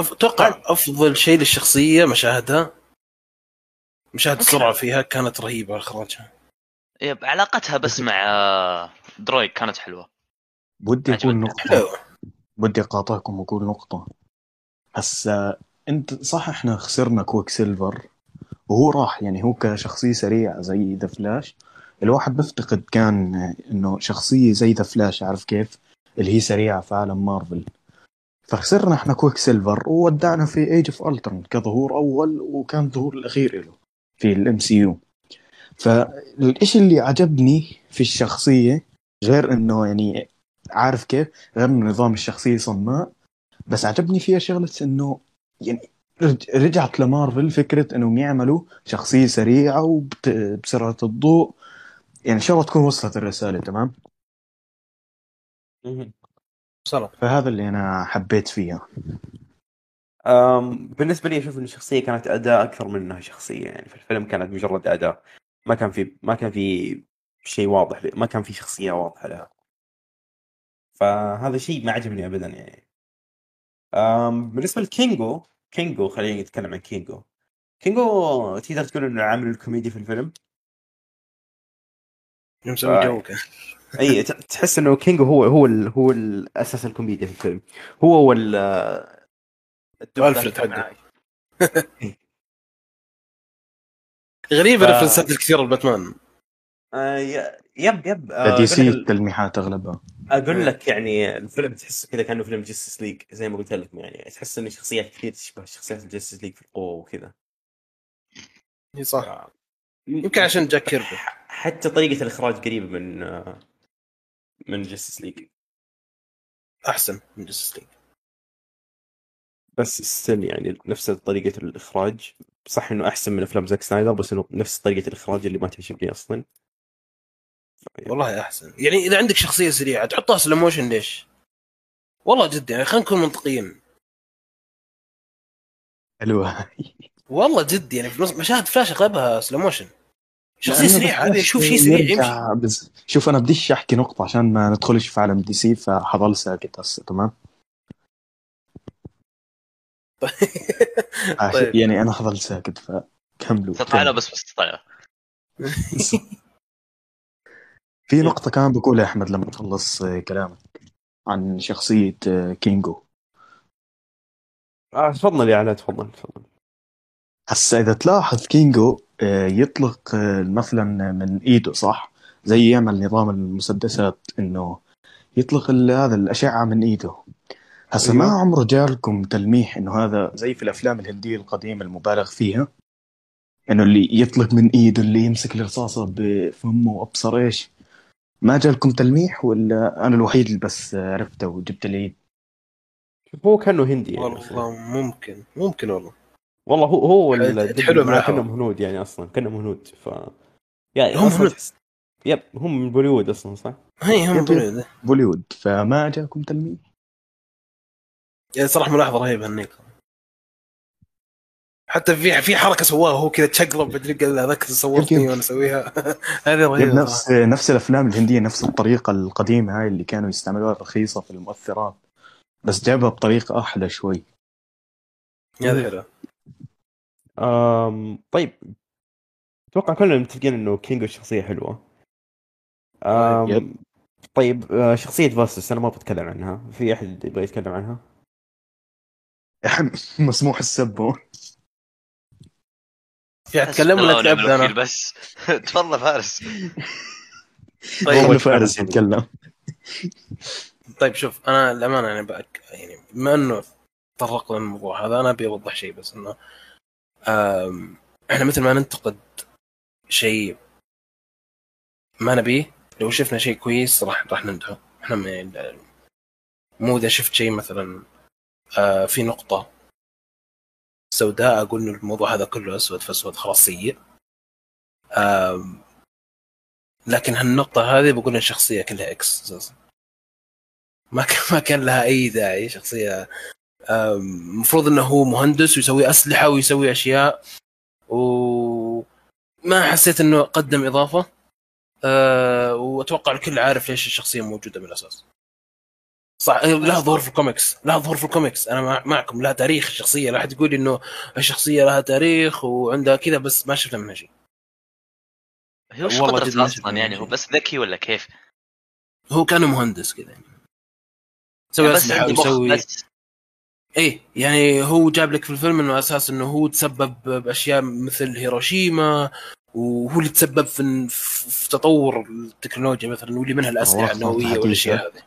أف- أتوقع أفضل شيء للشخصية مشاهدها مشاهد. السرعة فيها كانت رهيبة اخراجها yep علاقتها بس مع درويغ كانت حلوة. بدي أقول حلو. بدي أقاطعكم وأقول نقطة. هسا أنت صح إحنا خسرنا كويك سيلفر وهو راح يعني هو كشخصية سريعة زي ذا فلاش الواحد بفتقد كان إنه شخصية زي ذا فلاش عارف كيف؟ اللي هي سريعة في عالم مارفل. فخسرنا إحنا كويك سيلفر وودعنا في Age of Ultron كظهور أول وكان الظهور الأخير له في ال MCU فالشيء اللي عجبني في الشخصية غير إنه يعني عارف كيف؟ غير إنه نظام الشخصية صماء بس عجبني فيها شغلة إنه يعني رجعت لمارفل فكرة إنهم يعملوا شخصية سريعة وبسرعة الضوء. يعني إن شاء الله تكون وصلت الرسالة تمام؟ صراحة فهذا اللي أنا حبيت فيها بالنسبة لي أشوف إن الشخصية كانت أداء أكثر من إنها شخصية. يعني في الفيلم كانت مجرد أداء. ما كان في ما كان في شيء واضح ما كان في شخصية واضحة لها. فهذا شيء ما عجبني ابدا يعني. بالنسبة لكينجو كينجو خلينا نتكلم عن كينجو. كينجو تقدر تقول إنه عامل الكوميديا في الفيلم؟ مسوي آه. جو كان إي تحس إنه كينجو هو هو ال هو الأساس الكوميديا في الفيلم. هو وال الدكتور ف- ال reference ات الكثيره لباتمان. آه yep yep آه، DC التلميحات أغلبها. أقول لك يعني الفيلم تحس كذا كأنه فيلم Justice League زي ما قلت لك يعني تحس إن شخصيات كثير تشبه شخصيات ال Justice League في القوة وكذا. إي صح. يمكن عشان جاك كيربي حتى طريقة الإخراج قريبة من من Justice League أحسن من Justice League بس still يعني نفس طريقة الإخراج. صح إنه أحسن من أفلام زاك سنايدر بس إنه نفس طريقة الإخراج اللي ما تعجبني أصلا. والله أحسن. يعني إذا عندك شخصية سريعة تحطها slow motion ليش؟ والله جد يعني خلينا نكون منطقيين. حلوة. والله جد يعني في مشاهد فلاش أغلبها slow motion شخصية سريعة بس هذه شوف شيء سريع يمشي. بس شوف أنا بديش أحكي نقطة عشان ما ندخلش في عالم DC فحظل ساكت هسه تمام؟ آه، طيب. يعني أنا حظل ساكت فكملوا تطلع بس بس تطلع في نقطة كمان بقولها أحمد لما تخلص آه، كلامك عن شخصية آه، كينجو. آه تفضل يا علاء تفضل تفضل. هسا إذا تلاحظ كينجو آه، يطلق مثلا من إيده صح؟ زي يعمل نظام المسدسات إنه يطلق هذا الأشعة من إيده هسا. ما عمره جالكم تلميح إنه هذا زي في الأفلام الهندية القديمة المبالغ فيها إنه اللي يطلق من إيده اللي يمسك الرصاصة بفمه وأبصر إيش؟ ما جالكم تلميح ولا أنا الوحيد اللي بس عرفته وجبت العيد هو كأنه هندي يعني. والله ممكن ممكن والله والله هو هو حلو الدب بالعافية. كأنهم هنود يعني أصلا كأنهم هنود ف يعني هم هنود. يب هم من بوليوود أصلا صح؟ هي هم بوليود. بوليوود فما جاكم تلميح يعني صراحة ملاحظة رهيبة هنيك حتى في في حركة سواها هو كذا تشقلب مدري قال هذاك صورتني. وأنا أسويها هذه يب رهيبة نفس. نفس الأفلام الهندية نفس الطريقة القديمة هاي اللي كانوا يستعملوها رخيصه في المؤثرات بس جابها بطريقة أحلى شوي هذه حلوة أم طيب أتوقع كلنا متفقين إنه كينجو شخصية حلوة أم يب. طيب آه، شخصية فاسس أنا ما بتكلم عنها في أحد يبغى يتكلم عنها؟ مسموح السب في اتكلم ولا تعبت أنا بس. تفضل فارس. طيب. فارس يتكلم. طيب شوف أنا الأمانة يعني بأك يعني بما إنه تطرقنا للموضوع هذا أنا أبي أوضح شيء بس إنه آم، إحنا مثل ما ننتقد شيء ما نبيه لو شفنا شيء كويس راح راح نمدحه إحنا مو إذا شفت شيء مثلا آه، في نقطة سوداء أقول انه الموضوع هذا كله أسود فاسود خلاص سيء. لكن هالنقطة هذه بقول إن الشخصيه كلها إكس أساسا. ما كان ما كان لها أي داعي شخصية المفروض إنه هو مهندس ويسوي أسلحة ويسوي أشياء. وما حسيت إنه قدم إضافة. أه وأتوقع الكل عارف ليش الشخصية موجودة من الأساس. صح لها ظهور في الكوميكس لها ظهور في الكوميكس. أنا مع- معكم لها تاريخ الشخصيه لا احد يقول إنه الشخصية لها تاريخ وعندها كذا بس ما شفنا منها شيء. هو وش والله قدرته أصلا يعني؟ هو. بس ذكي ولا كيف؟ هو كان مهندس كذا يعني. يسوي بس أسلحة عندي مخ ويسوي بس. إيه يعني هو جاب لك في الفيلم إنه أساس إنه هو تسبب بأشياء مثل هيروشيما وهو اللي تسبب في, في تطور التكنولوجيا مثلا واللي منها الأسلحة النووية. والأشياء هذه.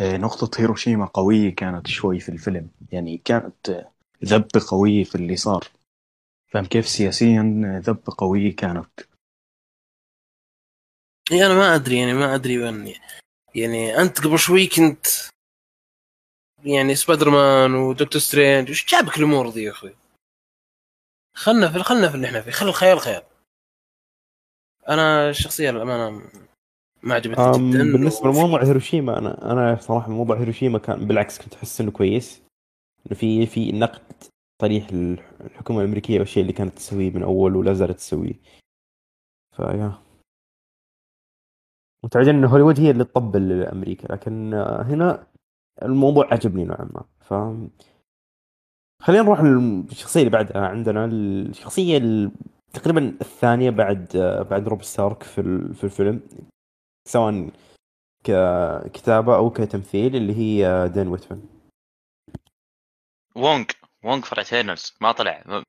نقطة هيروشيما قوية كانت شوي في الفيلم. يعني كانت آه، ذبة قوية في اللي صار. فاهم كيف؟ سياسيا آه، ذبة قوية كانت. يعني أنا ما أدري يعني ما أدري وين. يعني أنت قبل شوي كنت يعني سبايدر مان ودكتور سترينج وش جابك الأمور ذي يا أخوي؟ خلنا في خلنا في اللي إحنا فيه. خلي الخيال خيال. أنا الشخصيه للامانه ما عجبتني جدا بالنسبة لموضوع هيروشيما أنا أنا صراحة موضوع هيروشيما كان بالعكس كنت أحس إنه كويس. إنه في في نقد صريح للحكومة الأمريكية والشيء اللي كانت تسويه من أول ولا زالت تسويه. فيا متعودين إن هوليوود هي اللي تطبل لأمريكا لكن هنا الموضوع عجبني نوعا ما. ف خلينا نروح للشخصية اللي بعدها. عندنا الشخصية ال- تقريبا الثانية بعد بعد روب ستارك في الفيلم. سواء ككتابه أو كتمثيل اللي هي آه، دين ويتمان وونج وونج في إتيرنالز ما طلع.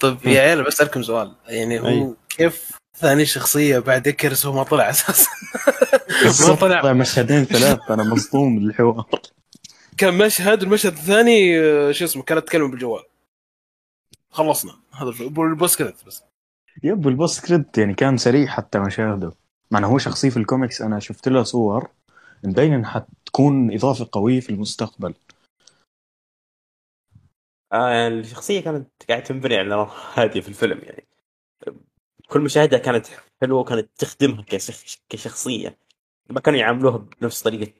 طيب يا عيال بسالكم سؤال. يعني هو أي. كيف ثاني شخصية بعد اكرس هو ما طلع أساسا؟ ما طلع. طلع مشهدين ثلاث. أنا مصدوم الحوار كان مشهد والمشهد الثاني آه، شو اسمه كانت تكلم بالجوال. خلصنا. هذا. ال post credit بس. yep ال post credit يعني كان سريع حتى مشاهده. مع إنه هو شخصية في الكوميكس أنا شفت له صور. مبين حتكون إضافة قوية في المستقبل. آه الشخصية كانت قاعدة تنبني على هادية في الفيلم يعني. كل مشاهدها كانت حلوة وكانت تخدمها كشخ... كشخصية. ما كانوا يعاملوها بنفس طريقة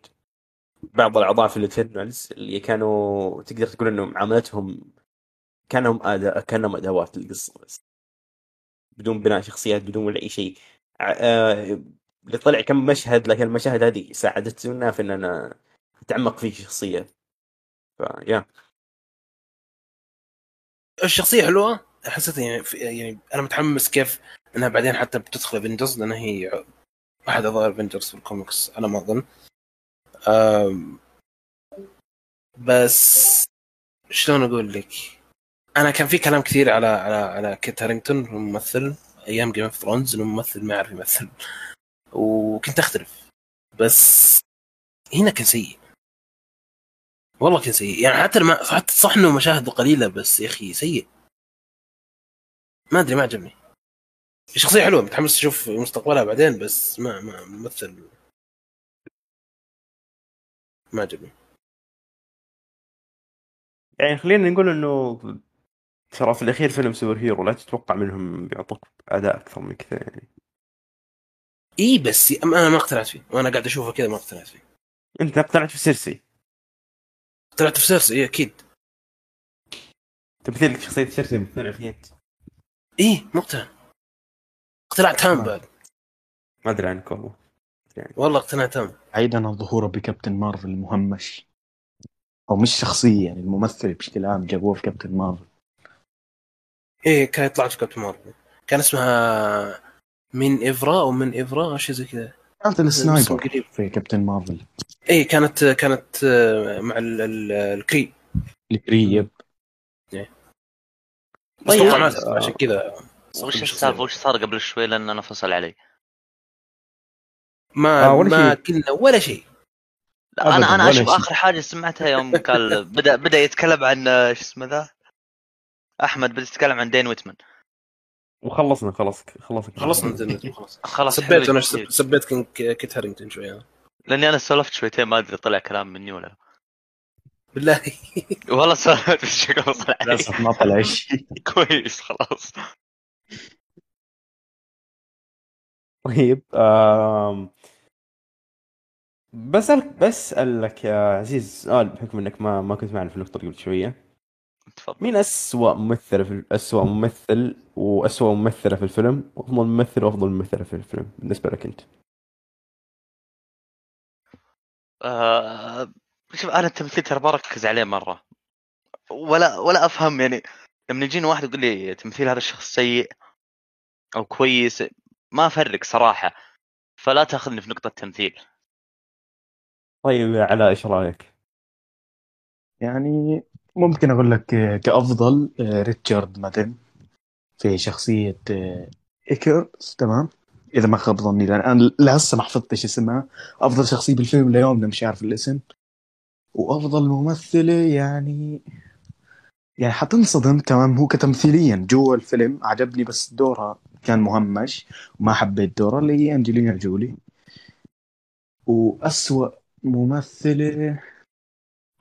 بعض الأعضاء في الإترنالز اللي كانوا تقدر تقول إنه معاملتهم كانهم أداء كانهم أدوات للقصة بس. بدون بناء شخصيات بدون ولا أي شيء. ع- آه اللي طلع كم مشهد لكن المشاهد هذه ساعدتنا في إن أنا أتعمق في شخصية. فيا الشخصية حلوة؟ حسيت يعني يعني أنا متحمس كيف إنها بعدين حتى بتدخل Avengers لأن هي احد اعضاء Avengers في الكوميكس على ما أظن. بس شلون أقول لك؟ أنا كان في كلام كثير على على على كيت هارينغتون الممثل أيام Game of Thrones إنه ممثل ما يعرف يمثل. وكنت أختلف. بس هنا كان سيء. والله كان سيء. يعني حتى لما حتى صح إنه مشاهده قليلة بس يا أخي سيء. ما أدري ما عجبني. الشخصيه حلوة متحمس أشوف مستقبلها بعدين بس ما ما ممثل. ما عجبني. يعني خلينا نقول إنه ترى في الأخير فيلم سوبر هيرو لا تتوقع منهم بيعطوك أداء أكثر من كذا يعني. إي بس أنا ما اقتنعت فيه. وأنا قاعد أشوفه كذا ما اقتنعت فيه. أنت اقتنعت في سيرسي؟ اقتنعت في سيرسي إيه أكيد. تمثيل شخصية سيرسي مقتنع فيه انت إيه مقتنع. اقتناع تام بعد. ما أدري عنك والله. والله اقتناع تام. بعيدا عن ظهوره ب Captain Marvel المهمش. أو مش شخصية يعني الممثل بشكل عام جابوه في Captain Marvel. إيه كان يطلع في Captain Marvel. كان اسمها مين إيرفا أو مين إيرفا شيء زي كذا. كانت ال sniper قريب. في Captain Marvel. إيه كانت كانت آه، مع ال- ال- الكري الكري yep. بس طيب. عشان كذا. وش السالفة؟ وش صار قبل شوي؟ لأن أنا فصل علي. ما آه، ولا ما. قلنا ولا شيء. لا أنا أنا أشوف. آخر حاجة سمعتها يوم قال بدأ بدأ يتكلم عن آه، شو اسمه ذا؟ أحمد بدا يتكلم عن دين ويتمان وخلصنا خلاص خلصنا خلصنا نزلنا خلاص. خلاص سبيت أنا. سبيت كين- كيت هارينجتون شوية. لأني أنا سولفت شويتين ما أدري طلع كلام مني ولا لا. بالله. والله سولفت شكله فصل علي للأسف ما طلع شيء. كويس خلاص. طيب آم... بسألك بسألك يا عزيز سؤال بحكم إنك ما ما كنت معنا في النقطة قبل شوية. تفضل. مين أسوأ ممثلة في أسوأ ممثل وأسوأ ممثلة في الفيلم وأفضل ممثل وأفضل ممثلة في الفيلم بالنسبة لك أنت؟ آه شوف أنا التمثيل ترى ما اركز عليه مرة. ولا ولا أفهم يعني لما يجيني واحد يقول لي تمثيل هذا الشخص سيء أو كويس ما أفرق صراحة. فلا تأخذني في نقطة تمثيل طيب يا علاء إيش رأيك؟ يعني ممكن أقول لك آه، كأفضل آه، ريتشارد مادن في شخصية آه، ايكرز تمام؟ إذا ما خاب ظني لأن أنا لهسه ما حفظتش اسمها. أفضل شخصية بالفيلم ليومنا مش عارف الاسم. وأفضل ممثلة يعني يعني حتنصدم تمام هو كتمثيليا جوا الفيلم. عجبني بس دورها كان مهمش وما حبيت دورها اللي هي أنجلينا جولي. وأسوأ ممثلة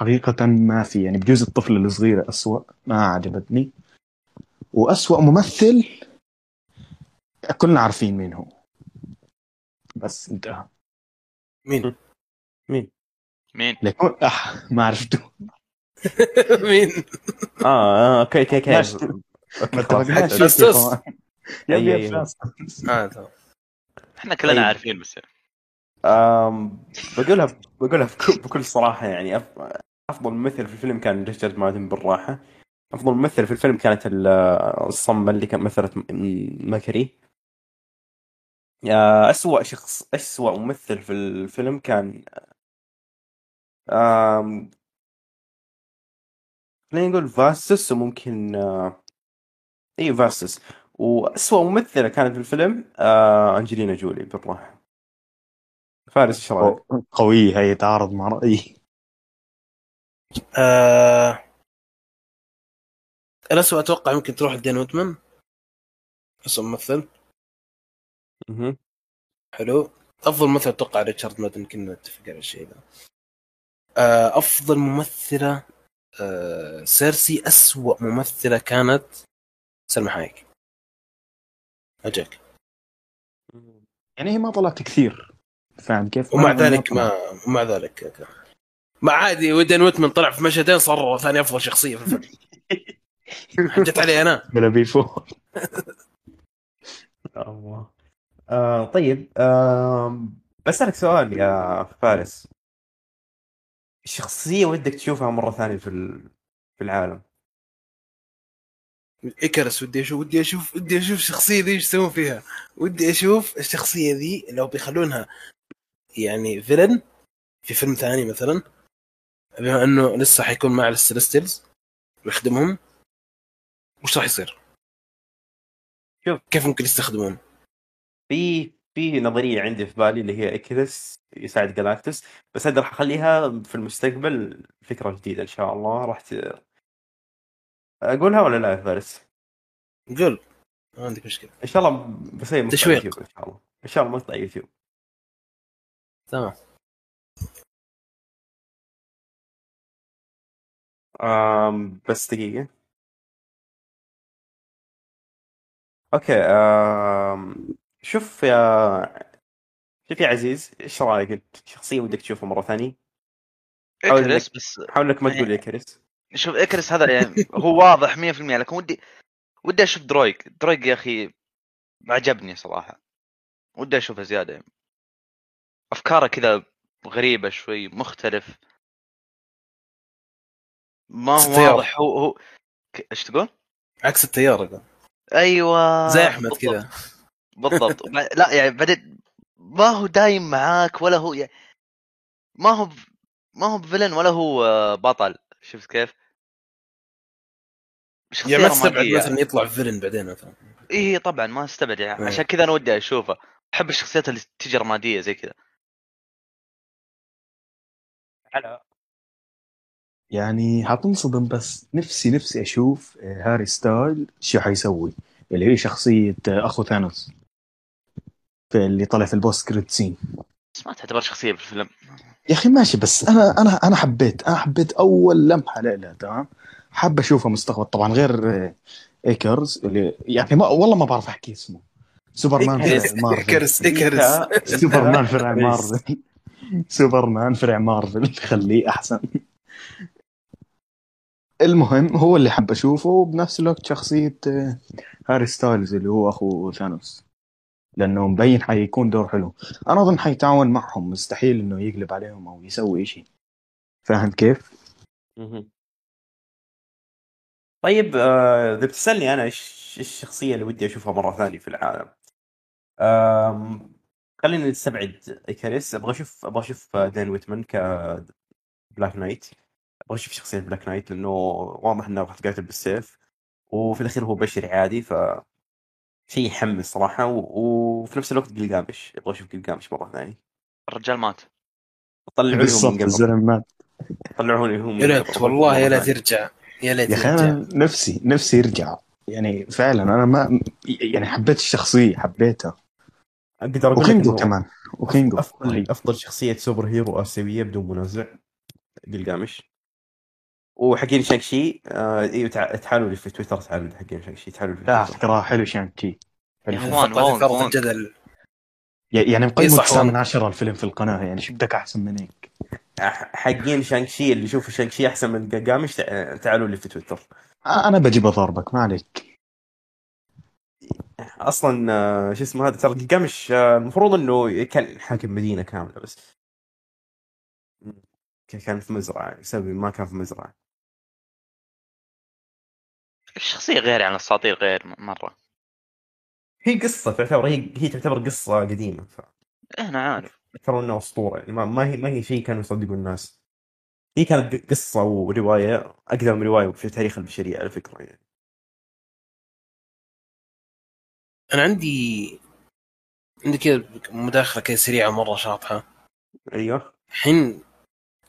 حقيقة ما في يعني بجوز الطفلة الصغيرة أسوأ ما عجبتني وأسوأ ممثل كلنا عارفين مين هو بس انتهى مين؟ مين؟ مين؟ ليكون أح ما عرفته مين؟ آه آه، okay okay okay ماشي. okay ما اتفقناش. آه تمام. إحنا كلنا. عارفين بس بقولها بقولها بكل, صراحة يعني أفضل ممثل في الفيلم كان ريتشارد مادن بالراحة. أفضل ممثل في الفيلم كانت ال- الصمة اللي كانت مثلت م- ماكري. آه، أسوأ شخص أسوأ ممثل في الفيلم كان خلينا نقول فاستس وممكن آه، اي فاستس وأسوأ ممثلة كانت في الفيلم آه، أنجلينا جولي بالراحة. فارس إيش رأيك؟ قوية هي تعارض مع رأيي. آه... الأسوأ أتوقع ممكن تروح لدين ويتمان؟ أسوأ ممثل. مهم. حلو. أفضل ممثل أتوقع ريتشارد مادن كنا نتفق على الشيء ذا. آه... أفضل ممثلة آه... سيرسي أسوأ ممثلة كانت سلمى حايك. أجاك. يعني هي ما طلعت كثير. فاهم كيف؟ ومع ذلك. ما ومع ذلك ما عادي ودين ويتمن طلع في مشهدين صار ثاني أفضل شخصية في الفيلم. حجت علي أنا. بلا بي فور. الله. آه طيب آه بسألك سؤال يا فارس. شخصية ودك تشوفها مرة ثانية في ال- في العالم؟ اكرس ودي أشوف ودي أشوف ودي أشوف الشخصيه ذي إيش يسوون فيها. ودي أشوف الشخصية ذي لو بيخلونها يعني فيلن في فيلم ثاني مثلا. بما إنه لسه حيكون مع السلستلز ويخدمهم وش راح يصير؟ شوف. كيف ممكن يستخدمون؟ في في نظرية عندي في بالي اللي هي اكيدس يساعد جالاكتس بس هذا راح أخليها في المستقبل فكرة جديدة إن شاء الله راح ت... أقولها ولا لا يا فارس؟ قول ما عندك مشكلة إن شاء الله بسوي مقطع تشويق. يوتيوب إن شاء الله إن شاء الله مقطع يوتيوب تمام آم بس دقيقة okay آم شوف يا شوف يا عزيز إيش رأيك؟ انت شخصية ودك تشوفها مرة ثانية؟ حاول اكرس بس حاول إنك ما تقول إيكرس شوف اكرس هذا يعني هو واضح 100% لكن ودي ودي أشوف درويك. درويك يا أخي عجبني صراحة. ودي أشوفه زيادة. أفكاره كذا غريبة شوي مختلف. ما هو. واضح هو هو إيش تقول؟ عكس التيار أقول. أيوه زي أحمد. كذا بالضبط لا يعني بعدين ما هو دايم معاك ولا هو يعني ما هو ب- ما هو بفلن ولا هو آه، بطل شفت كيف؟ يعني ما تستبعد. مثلا يطلع فيلن بعدين مثلا إيه طبعا ما استبعد يعني إيه. عشان كذا أنا ودي أشوفه أحب الشخصيات اللي تجي رمادية زي كذا على يعني حتنصدم بس نفسي نفسي أشوف آه، هاري ستايل شو حيسوي اللي هي شخصية آه، أخو ثانوس في اللي طلع في ال post credit scene. بس ما تعتبر شخصية بالفيلم يا أخي ماشي بس أنا أنا أنا حبيت أنا حبيت أول لمحة له تمام؟ حاب اشوفه مستقبل. طبعا غير آه، ايكرز اللي يعني ما والله ما بعرف أحكي اسمه. سوبرمان فرع مارفل إيكرس إيكرس سوبرمان فرع مارفل سوبرمان فرع مارفل خليه أحسن. المهم هو اللي حاب أشوفه وبنفس الوقت شخصية آه، هاري ستايلز اللي هو أخو ثانوس. لأنه مبين حيكون دور حلو. أنا أظن حيتعاون معهم. مستحيل إنه يقلب عليهم أو يسوي شيء فاهم كيف؟ طيب آه، إذا بتسألني أنا إيش الشخصية اللي ودي أشوفها مرة ثانية في العالم؟ خلينا نستبعد إيكاريس. أبغى أشوف أبغى أشوف Dane Whitman ك Black Knight أبغى أشوف شخصية Black Knight لأنه واضح انه راح تقاتل بالسيف وفي الأخير هو بشري عادي ف شيء يحمس صراحة و... وفي نفس الوقت قلقامش أبغى أشوف قلقامش مرة ثانية. الرجال مات. طلعوني بالضبط من قبل. الزلمة مات. طلعوني هم من يا ليت قبل. والله يا مرة ليت ثانية. يرجع. يا ليت يا أخي يرجع. أنا نفسي نفسي يرجع. يعني فعلا أنا ما يعني حبيت الشخصية حبيتها. أقدر أقول وكينجو كمان. وكينجو. أفضل. أفضل شخصية superhero آسيوية بدون منازع. قلقامش وحقين Shang-Chi آه إيوه تع- تعالوا لي في تويتر تعالوا لي حقين Shang-Chi تعالوا لي في لا. فكره حلو Shang-Chi يا حلو. إخوان فقط وونغ إثارة وونغ الجدل يعني إيه مقيمه صح 9 والله. من 10 الفيلم في القناة يعني شو بدك أحسن من هيك حقين Shang-Chi اللي يشوفوا Shang-Chi أحسن من قلقامش تع- تعالوا لي في تويتر. أنا بجيب اضربك ما عليك. أصلا آه، شو اسمه هذا ترى جاجامش آه، المفروض إنه كان حاكم مدينة كاملة بس. كان في مزرعة يسوي ما كان في مزرعة. الشخصية غير عن الأساطير غير مرة. هي قصة تعتبر هي هي تعتبر قصة قديمة ف إيه، أنا عارف. ترى إنها أسطورة يعني ما, ما هي ما هي شيء كانوا يصدقوا الناس. هي كانت ق- قصة ورواية أقدم رواية في تاريخ البشرية على فكرة يعني. أنا عندي عندي كذا مداخلة كذا سريعة مره شاطحة. أيوه. الحين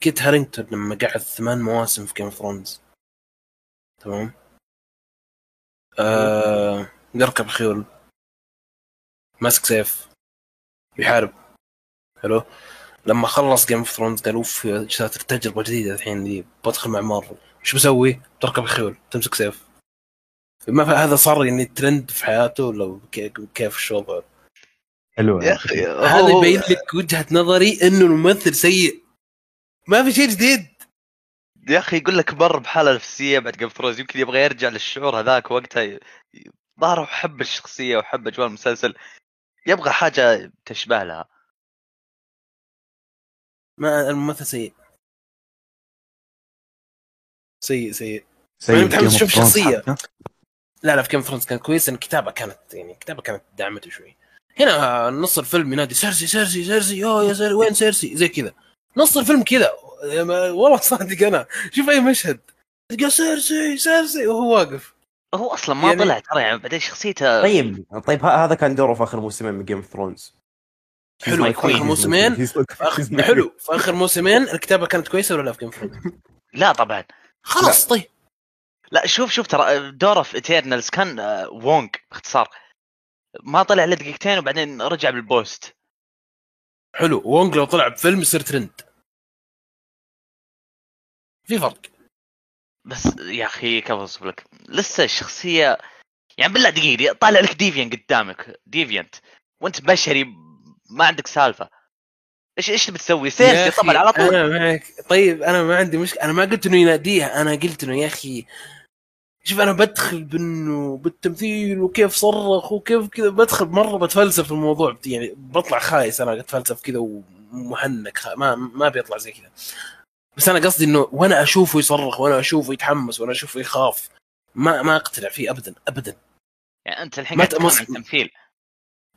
كيت هارينغتون لما قعد ثمان مواسم في Game of Thrones تمام؟ آه يركب خيول. ماسك سيف. يحارب. حلو. لما خلص Game of Thrones قال أوف تجربة جديدة الحين دي. بدخل مع مارفل. إيش بسوي؟ تركب خيول تمسك سيف. ما هذا صار يعني ترند في حياته ولا كي- كيف الشغل حلو. يا أخي هذا يبين لك وجهة نظري إنه الممثل سيء. ما في شيء جديد. يا أخي يقول لك مر بحالة نفسية بعد Game Thrones يمكن يبغى يرجع للشعور هذاك وقتها ظهره حب الشخصية وحب أجواء المسلسل. يبغى حاجة تشبه لها. ما الممثل سيء. سيء سيء. سيء متحمس Thrones شخصية. حتى. لا لا في Game Thrones كان كويس إن الكتابه كانت يعني الكتابه كانت دعمته شوي. هنا نص الفيلم ينادي سيرسي سيرسي سيرسي يا يا سيرسي وين سيرسي؟ زي كذا. نص الفيلم كذا. والله صادق أنا. شوف أي مشهد. تلقى سيرسي سيرسي. وهو واقف. هو أصلا ما يعني- طلع ترى يعني بعدين شخصيته طيب طيب هذا كان دوره في آخر موسمين من Game of Thrones حلو في آخر موسمين. حلو. في آخر موسمين الكتابة كانت كويسة ولا لا في Game Thrones؟ لا طبعا. خلاص طيب. لا شوف شوف ترى دوره في Eternals كان آه، وونغ باختصار. ما طلع إلا دقيقتين وبعدين رجع بال post. حلو. وونج لو طلع بفيلم يصير ترند في فرق. بس يا أخي كيف أوصف لك؟ لسه الشخصية يعني بالله دقيقة طالع لك Deviant قدامك Deviant وأنت بشري ما عندك سالفة. إيش إيش تبي تسوي؟ يا سيرسي طبعا على طول. أنا معك. طيب أنا ما عندي مشكلة. أنا ما قلت إنه يناديها أنا قلت إنه يا أخي شوف أنا بدخل بإنه بالتمثيل وكيف صرخ وكيف كذا بدخل مرة بتفلسف في الموضوع. يعني بطلع خايس أنا أتفلسف كذا ومحنك خ... ما ما بيطلع زي كذا. بس أنا قصدي إنه وأنا أشوفه يصرخ وأنا أشوفه يتحمس وأنا أشوفه يخاف. ما ما أقتنع فيه ابدا ابدا. يعني أنت الحين ما تمس- عن التمثيل.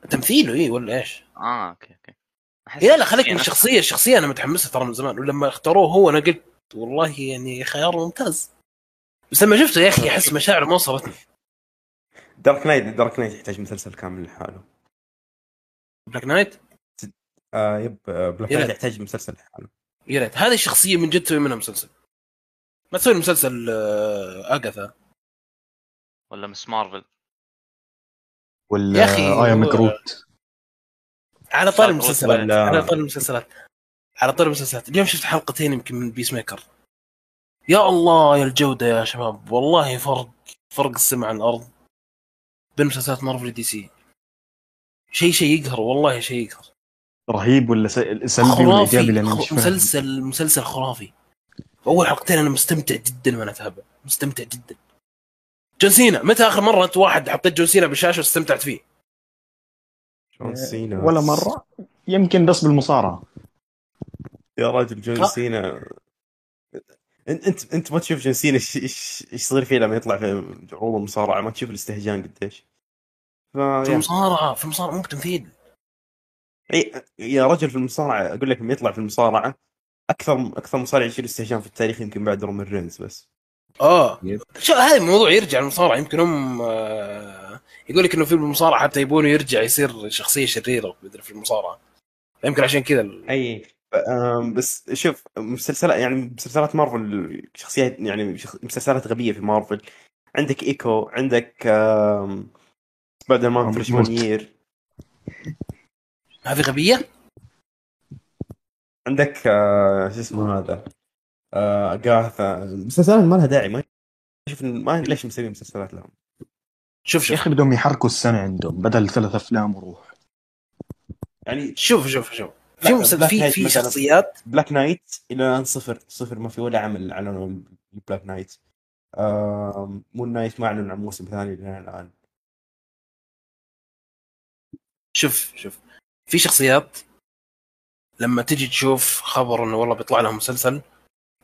تمثيله إيه ولا إيش؟ آه okay okay. أحس إيه لا خليك من الشخصية الشخصيه الشخصيه أنا متحمسها ترى من زمان ولما اختاروه هو أنا قلت والله يعني خيار ممتاز. بس لما شفته يا أخي أحس مشاعر ما وصلتني Dark Knight Dark Knight يحتاج مسلسل كامل لحاله. Black Knight آه yep آه، Black يلا. Knight يحتاج مسلسل لحاله. يا ريت. هذه الشخصيه من جد تسوي منها مسلسل. ما تسوي مسلسل آه، أغاثا؟ ولا Ms. Marvel؟ ولا يا أخي، I Am Groot على طار المسلسلات ولا- على طار المسلسلات. على طار المسلسلات. اليوم شفت حلقتين يمكن من Peacemaker. يا الله يا الجودة يا شباب. والله فرق فرق السماء عن الأرض. بين مسلسلات مارفل DC. شيء شيء يقهر. والله شيء يقهر. رهيب ولا س- سلبي ولا ايجابي خرافي لأن خ- مش فاهم. مسلسل مسلسل خرافي. أول حلقتين أنا مستمتع جدا وأنا أتابع. مستمتع جدا. جون سينا متى آخر مرة أنت واحد حطيت جون سينا بالشاشة واستمتعت فيه؟ جون سينا. ولا مرة. يمكن بس بالمصارعة. يا راجل جون. سينا. انت انت أنت ما تشوف جون سينا إيش إيش يصير فيه لما يطلع في عروض المصارعة ما تشوف الاستهجان قديش. ف في المصارعة في المصارعة مو بتمثيل اي يا رجل في المصارعة أقول لك لما يطلع في المصارعة أكثر أكثر مصارع يشيل استهجان في التاريخ يمكن بعد رومان رينز بس. آه. شو هذا الموضوع يرجع للمصارعه يمكن هم آه يقول لك إنه في المصارعة حتى يبونه يرجع يصير شخصية شريرة في المصارعة. يمكن عشان كذا ال- أي بس شوف مسلسلات يعني مسلسلات مارفل شخصيات يعني مسلسلات غبية في مارفل. عندك إيكو عندك Spider-Man Freshman بتموت. Year هذه غبية؟ عندك آه، شو اسمه هذا؟ آه، اغاثا مسلسلات ما لها داعي ما أشوف ما ليش مسوي مسلسلات لهم. شوف يا شوف. أخي بدهم يحركوا السنة عندهم بدل ثلاث أفلام وروح. يعني شوف شوف شوف. في. Black في في. شخصيات Black Knight إلى الآن صفر صفر. ما في ولا عمل اعلنوا ال Black Knight Moon Knight ما أعلنوا عن موسم ثاني لين الان شوف شوف. في شخصيات لما تجي تشوف خبر إنه والله بيطلع لهم مسلسل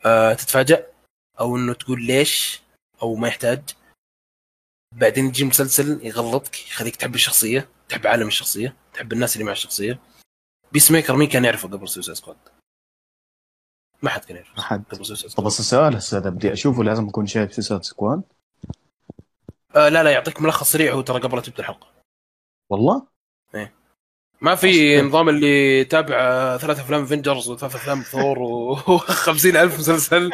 آه تتفاجأ أو إنه تقول ليش أو ما يحتاج. بعدين يجي مسلسل يغلطك يخليك تحب الشخصية تحب عالم الشخصية تحب الناس اللي مع الشخصية. Peacemaker مين كان يعرفه قبل Suicide Squad؟ ما حد كان يعرفه ما حد. قبل سوسايد طب السؤال هسه إذا بدي أشوفه لازم أكون شايف Suicide Squad آه لا لا يعطيك ملخص سريع هو ترى قبل لا تبدأ الحلقة. والله؟ ما في. نظام اللي يتابع آه، ثلاث أفلام Avengers وثلاث أفلام ثور و50 ألف مسلسل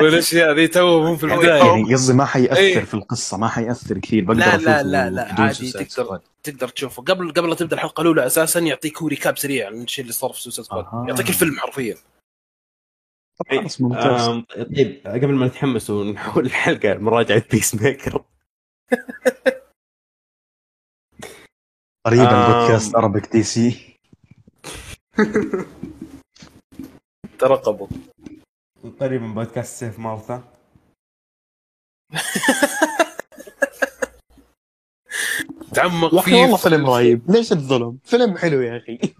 والأشياء ذي توهم في البداية يعني قصدي ما حيأثر إيه. في القصة ما حيأثر كثير بقدر لا، لا، لا، لا، عادي تقدر. تقدر تشوفه قبل قبل لا تبدأ الحلقة الأولى أساسا يعطيك هو recap سريع عن الشيء اللي صار في Suicide Squad. يعطيك الفيلم حرفيا خلاص ممتاز طيب قبل ما نتحمس ونحول الحلقة مراجعة Peacemaker قريبا آم. بودكاست ارابيك دي سي ترقبوا. قريبا بودكاست Save Martha. تعمق فيه والله فيلم رهيب. ليش الظلم؟ فيلم حلو يا أخي.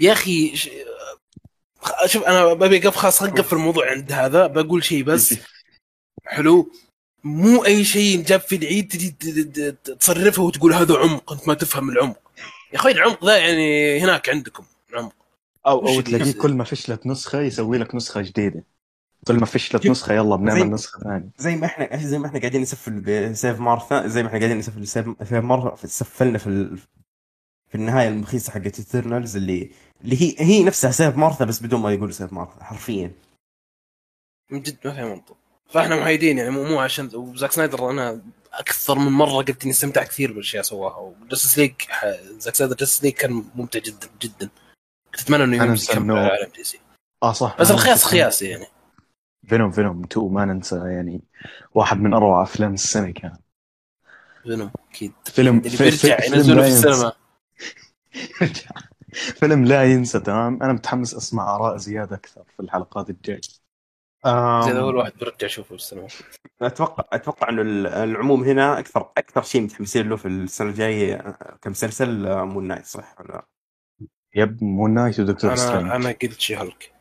يا أخي شوف أنا ببي قف خلاص خلينا نقفل الموضوع عند هذا. بقول شيء بس. حلو. مو أي شيء جاب في العيد تجي تصرفه وتقول هذا عمق أنت ما تفهم العمق. يا أخوي العمق ذا يعني هناك عندكم العمق أو أو تلاقيه؟ كل ما فشلت نسخة يسوي لك نسخة جديدة. كل ما فشلت نسخة يلا بنعمل نسخة ثانية. زي ما إحنا زي ما إحنا قاعدين نسفل ب Save Martha زي ما إحنا قاعدين نسفل Save Save Martha سفلنا في ال... في النهاية المخيسة حقت Eternals اللي اللي هي هي نفسها Save Martha بس بدون ما يقول Save Martha حرفيا. من جد ما في منطق. فاحنا محايدين يعني مو مو عشان وزاك سنايدر أنا أكثر من مرة قلت إني استمتع كثير بالأشياء سواها و Justice League Zack Snyder Justice League كان ممتع جدا جدا. كنت أتمنى إنه يمسك عالم DC آه صح بس الخياس ننسى خياس يعني. Venom Venom 2 ما ننسى يعني واحد من أروع أفلام السنة كان. Venom أكيد. فيلم اللي بيرجع ينزلوا في السينما. فيلم لا ينسى تمام؟ أنا متحمس أسمع آراء زياد أكثر في الحلقات الجاية. زي أول واحد برجع أشوفه السينما أتوقع أتوقع إنه ال- العموم هنا أكثر أكثر شيء متحمسين له في السنة الجاية آه، كمسلسل آه، Moon Knight صح ولا Yep Moon Knight و Doctor أنا Strange أنا قلت شي هالك.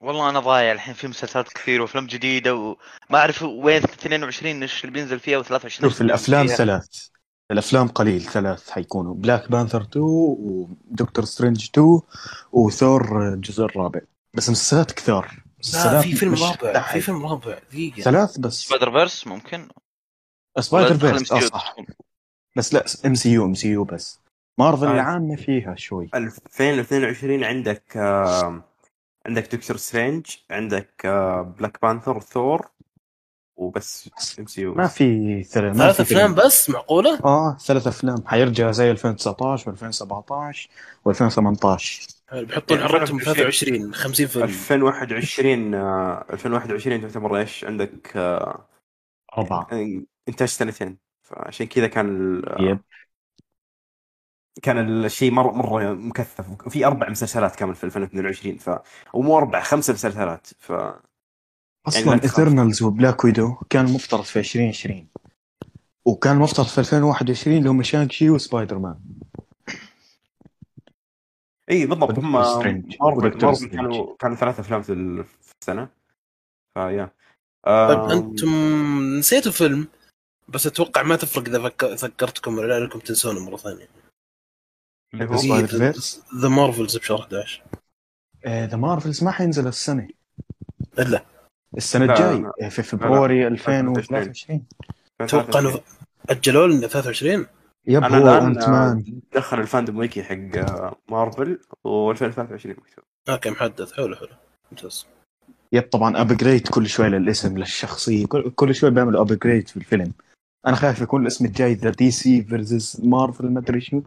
والله أنا ضايع الحين في مسلسلات كثير وأفلام جديدة وما أعرف وين 22 إيش اللي بينزل فيها و23 شوف الأفلام ثلاث. الأفلام قليل ثلاث حيكونوا. Black Panther 2 و Doctor Strange 2 وثور الجزء الرابع. بس مسلسلات كثار. لا في فيلم رابع. في فيلم رابع دقيقة. ثلاث بس. Spider-Verse ممكن؟ Spider-Verse آه MCU صح. بس لا ام سي يو ام سي يو بس. مارفل آه. عامه فيها شوي. 2022 عندك آه، عندك Doctor Strange عندك آه، Black Panther Thor وبس MCU ما في ثلاث ما ثلاث أفلام. بس معقولة؟ آه ثلاث أفلام. حيرجع زي 2019 و2017 و2018 بيحطون يعني حرتهم 23. 23 50 فيلم 2021 آه، 2021 تعتبر إيش؟ عندك آه، أربعة. انتاج سنتين فعشان كذا كان ال- yep. كان الشيء مره مرة مكثف. وفي أربع مسلسلات كامل في 2022 ف أو مو أربع خمس مسلسلات ف أصلا ما تخاف. Eternals و Black Widow كان مفترض في 2020 وكان مفترض في 2021 اللي هم Shang-Chi و Spider-Man إي بالضبط. هم. مارفل. كانوا كانوا ثلاث أفلام في ال- في السنة. فيا طيب آم، أنتم نسيتوا فيلم بس أتوقع ما تفرق إذا فك- ذكرتكم ولا لا لكم تنسونه مرة ثانية. The Marvels بشهر 11 The Marvels ما حينزل السنة. إلا. السنة الجاي لا. في فبراير 2023. 2023 أتوقع إنه اجلوا لنا 23 Yep أنا هو الآن Ant-Man. آه، دخل ال Fandom Wiki حق آه، مارفل و2023 مكتوب أوكي محدث حلو حلو. ممتاز. Yep طبعا upgrade كل شوي للاسم للشخصية. كل, كل شوي بيعملوا upgrade في الفيلم. أنا خايف يكون الاسم الجاي ذا DC versus Marvel ما أدري شو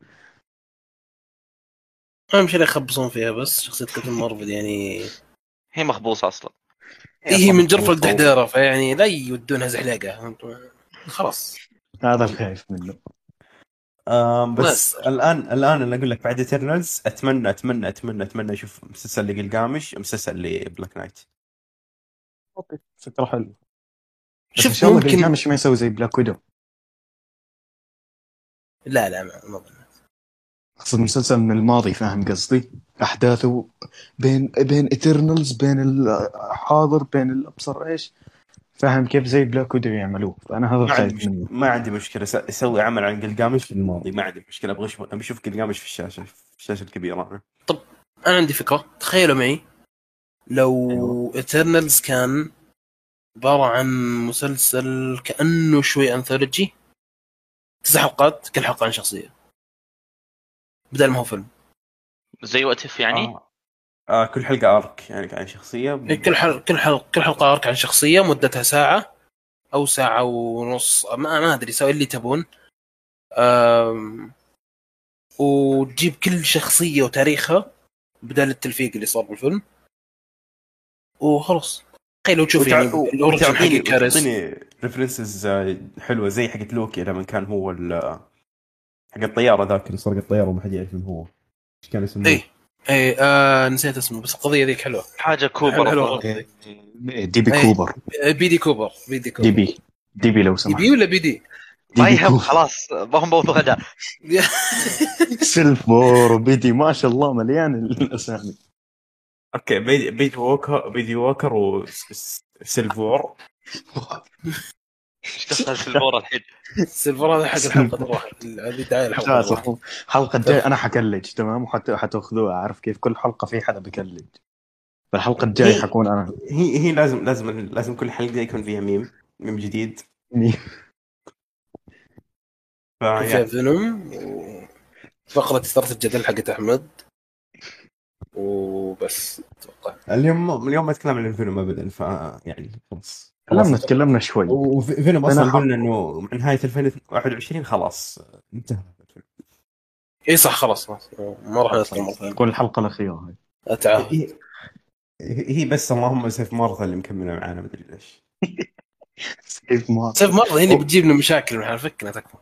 اهم شيء يخبصون فيها بس؟ شخصية Captain Marvel يعني. هي مخبوصة أصلا. إيه هي من جرف الدحديرة فيعني لا يودونها زحلقة. خلاص. هذا الخايف منه. آم بس. الآن الآن أنا أقول لك بعد Eternals أتمنى أتمنى أتمنى أتمنى أشوف مسلسل لقلقامش مسلسل ل Black Knight أوكي. فكرة حلوة. بس إن شوف شاء الله ممكن ممكن ما يسوي زي Black Widow لا لا ما ما أظن. أقصد مسلسل من الماضي فاهم قصدي؟ أحداثه بين بين Eternals بين الحاضر بين الأبصر إيش؟ فاهم كيف زي Black Widow يعملوه. فأنا هذا ما عندي خايف منه. مشكله ما عندي مشكلة. أسوي عمل عن قلقامش في الماضي. ما عندي مشكلة. أبغى أشوف أبي أشوف قلقامش في الشاشة. في الشاشة الكبيرة. أنا أنا عندي فكرة. تخيلوا معي. لو أيوة. Eternals كان عبارة عن مسلسل كأنه شوي anthology تسع حلقات كل حلقة عن شخصية. بدل ما هو فيلم. زي What If يعني؟ آه. آه كل حلقة arc يعني عن شخصية. إيه، كل حلقه كل حلقه كل حلقة arc عن شخصية مدتها ساعة أو ساعة ونص ما, ما أدري سوي اللي تبون. أم... وتجيب كل شخصية وتاريخها بدل التلفيق اللي صار بالفيلم. وخلاص. تخيل لو تشوف يعني ال origin حق وتعطيني كاريس وتعطيني references حلوة زي حقت لوكي لما كان هو ال- حق الطيارة ذاك اللي سرق الطيارة وما حد يعرف من هو. إيش كان اسمه؟ اي اي آه نسيت اسمه بس القضية ذيك حلوة. حاجة كوبر. حلوة. إيه، دي بي إيه. كوبر. آه، بي دي كوبر بي دي كوبر. دي بي. دي بي لو دي سمحت. بي ولا بي دي؟ دي ما بي يهم خلاص ما هم موضوع ده سيلفور وبيدي ما شاء الله مليان الأسامي. أوكي بيدي ووكر بيدي ووكر وسيلفور إيش دخل البورة الحين؟ سيلفر هذا حق الحلقة تروح هذه دعاية الحلقة الحلقة الجايه أنا حكلج تمام؟ وحت حتأخذوها عارف كيف كل حلقة في حدا بكلج فالحلقة الجاية حكون أنا. هي هي لازم لازم لازم كل حلقة يكون فيها ميم ميم جديد. فيها فيعني فينوم فقرة إثارة الجدل حقت أحمد. وبس أتوقع. اليوم اليوم ما اتكلم عن الفيلم ابدا ف يعني خلاص. تكلمنا تكلمنا شوي. أنا أصلا قلنا إنه مع نهاية 2021 خلاص انتهى. الفيلم إي صح خلاص خلاص. ما راح مرة ثانية. تكون الحلقة الأخيرة هاي. أتعاهد هي هي بس اللهم سيف مارثا اللي مكمله معانا مدري ليش. سيف ما سيف مرة هنا بتجيب لنا مشاكل من فكنا تكفى.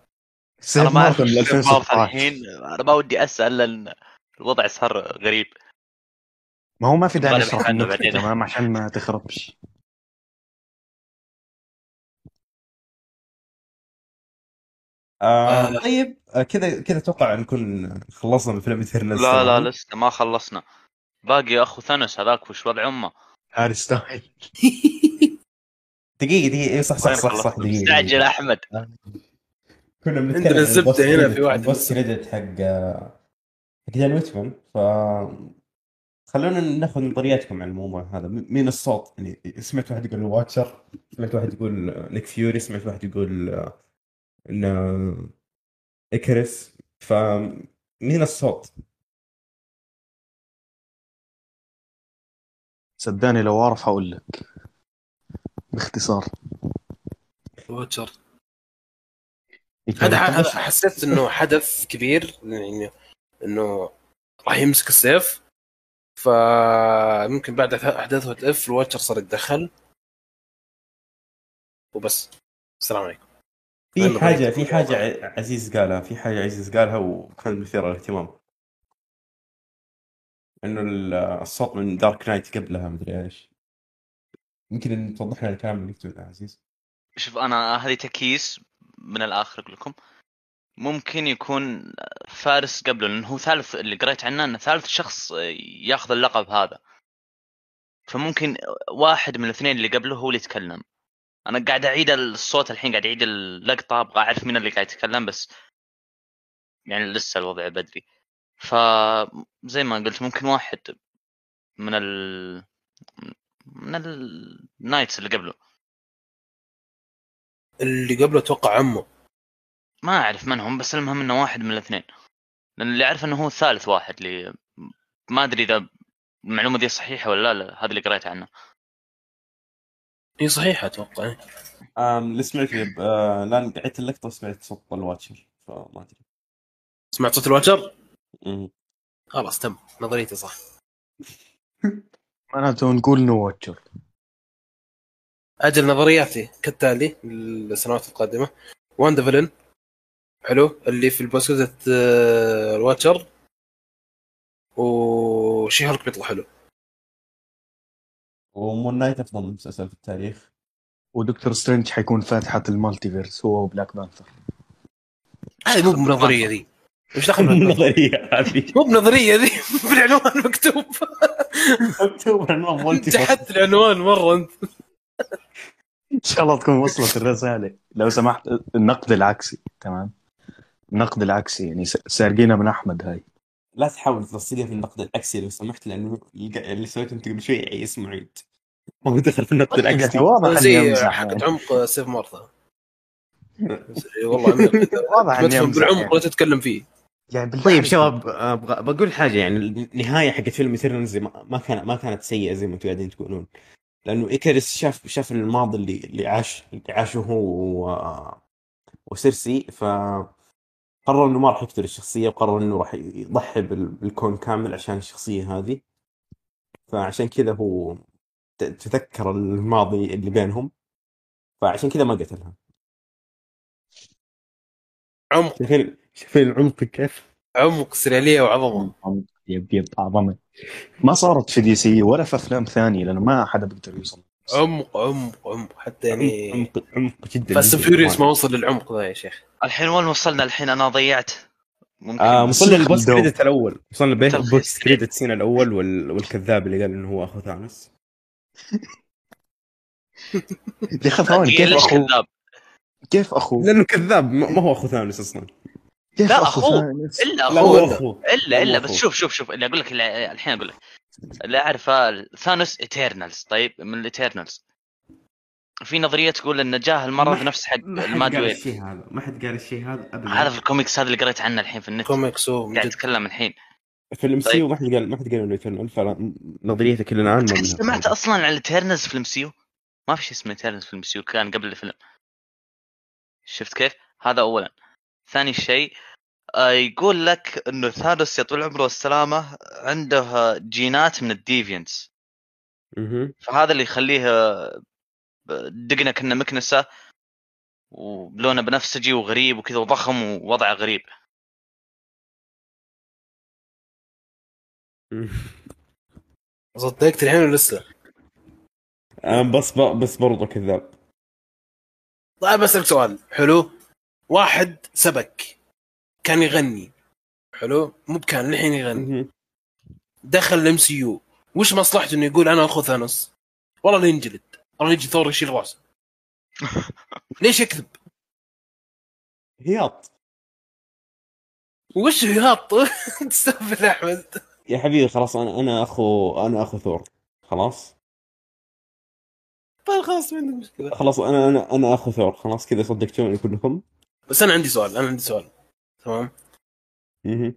سيف أنا ما اعرف من إيش في بعض 2016 الحين. أنا ما ودي أسأل لأن الوضع صار غريب. ما هو ما في داعي نشرح عنه بعدين. تمام؟ عشان ما تخربش. آه آه. طيب آه، كذا كذا أتوقع نكون خلصنا من فيلم Eternals لا لا لسه ما خلصنا. باقي أخو Thanos هذاك وش وضع أمه؟ Harry Styles. دقيقة دقيقة. إيه، صح صح صح؟ صح. دقيقة مستعجل دقيقة. أحمد. كنا بنتكلم عندنا عن الزبدة هنا في واحد. ال post credit حق آه، حق Dane Whitman ف خلونا ناخذ نظرياتكم عن الموضوع هذا. مين الصوت يعني سمعت واحد يقول Watcher سمعت واحد يقول Nick Fury سمعت واحد يقول آه، إنه Ikaris فمين الصوت؟ صدقني لو أعرف أقول لك. باختصار. Watcher هذا هذا حسيت إنه حدث كبير يعني إنه راح يمسك السيف. فممكن بعد احداث What If ال Watcher صار يتدخل. وبس. السلام عليكم. في حاجة. في حاجة عزيز قالها في حاجة عزيز قالها وكان مثير للاهتمام. إنه ال- الصوت من دارك نايت قبلها مدري إيش. يمكن توضح لنا الكلام اللي قلته يا عزيز. شوف أنا هذه تكييس من الآخر أقول لكم. ممكن يكون فارس قبله لأنه هو ثالث اللي قريت عنه إنه ثالث شخص ياخذ اللقب هذا. فممكن واحد من الاثنين اللي قبله هو اللي يتكلم. أنا قاعد أعيد الصوت الحين قاعد أعيد اللقطة أبغى أعرف مين اللي قاعد يتكلم بس يعني لسه الوضع بدري. فزي ما قلت ممكن واحد من ال من النايتس اللي قبله. اللي قبله أتوقع عمه. ما أعرف من هم بس المهم إنه واحد من الاثنين. لأن اللي أعرف إنه هو الثالث واحد اللي ما أدري إذا المعلومة دي صحيحة ولا لا, لا هذا اللي قريت عنه. إي صحيح أتوقع. إيه. اللي سمعت فيه آه لأن قعدت اللقطه وسمعت صوت ال Watcher فما أدري. سمعت صوت ال Watcher؟ مم. خلاص تم. نظريتي صح. معناته نقول no Watcher. أجل نظرياتي كالتالي للسنوات القادمة. Wanda villain حلو. اللي في ال post credit آه، ال Watcher. و She-Hulk بيطلع حلو. و Moon Knight أفضل مسلسل في التاريخ. و Doctor Strange حيكون فاتحة ال multiverse هو و Black Panther. هذه مو بنظرية ذي. إيش دخل بالنظرية؟ النظريه هذه. مو بنظرية ذي بالعنوان مكتوب. مكتوب عنوان multi تحت العنوان مرة. انت إن شاء الله تكون وصلت الرسالة. لو سمحت النقد العكسي. تمام؟ النقد العكسي يعني س- سارقينها من أحمد هاي. لا تحاول توصلها في النقد العكسي لو سمحت لأنه اللي اللي سويته أنت قبل شوي عيس معيد ما هو دخل في النقد العكسي واضح إني زي أمزح حقة يعني. عمق save Martha والله عميق واضح تدخل أمزح بالعمق يعني. ولا تتكلم فيه يعني بالله طيب عليك. شباب أبغى بقول حاجة يعني النهاية حقت فيلم Eternals ما ما كان ما كانت سيئة زي ما أنتم قاعدين تقولون لأنه إيكاريس شاف شاف الماضي اللي اللي عاش اللي عاشه هو و... وسيرسي ف قرر إنه ما راح يقتل الشخصية وقرر إنه راح يضحي بال- بالكون كامل عشان الشخصية هذه. فعشان كذا هو تذكر الماضي اللي بينهم. فعشان كذا ما قتلها. عمق. شايفين شايفين العمق كيف؟ عمق سريالية وعظمة. yep yep عظمه ما صارت في DC ولا في أفلام ثانية لأنه ما حدا بيقدر يوصل. عمق عمق عمق. حتى يعني عمق عمق جدا جداً. Furious ما وصل للعمق ذا يا شيخ. الحين وين وصلنا؟ الحين أنا ضيعت. ممكن آه وصلنا بس لل post. credit الأول. وصلنا بين ال post credit scene الأول وال... والكذاب اللي قال إنه هو أخو Thanos. يا أخي ثواني دقيقة، كيف ليش أخو؟ كذاب؟ كيف أخو؟ لأنه كذاب ما ما هو أخو Thanos أصلا. كيف لا، أخو أخوه. ثانوس؟ إلا لا أخوه. أخوه. إلا إلا لا، بس شوف شوف شوف. اللي أقول لك الحين أقول لك. اللي أعرفه ثانوس ايترنالز طيب من الايترنالز في نظرية تقول إن جاه المرض نفس حق ما حد قال المادويل الشيء هذا. ما حد قال الشيء هذا ابدا. هذا في الكوميكس هذا اللي قريت عنه الحين في النت. كوميكس قاعد أتكلم الحين. في الام سي طيب. ما حد قال ما حد قال إنه يترنال فنظريتك اللي الان ما قد منها سمعت. أصلا عن التيرنز في الام سي ما في شيء اسمه تيرنز في الام سي كان قبل الفيلم. شفت كيف؟ هذا اولا. ثاني شيء آه، يقول لك إنه ثانوس يا طول عمره والسلامة عنده جينات من الديفينس. فهذا اللي يخليه آه، دقنة كانه مكنسة ولونه بنفسجي وغريب وكذا وضخم ووضعه غريب. صدقت الحين ولا لسه؟ آه، بس بس برضه كذاب. طيب بسألك سؤال. حلو. واحد سبك. كان يغني. حلو؟ مو بكان الحين يغني. دخل ال MCU. وش مصلحته إنه يقول أنا أخو Thanos؟ والله لا ينجلد. والله يجي ثور يشيل رأسه. ليش يكذب؟ هياط وش هياط تستهبل أحمد. يا حبيبي خلاص أنا أنا أخو أنا أخو ثور. خلاص؟ طيب خلاص ما عندك مشكلة. خلاص أنا أنا أنا أخو ثور. خلاص كذا صدقتوني كلكم. بس أنا عندي سؤال أنا عندي سؤال. تمام مهم.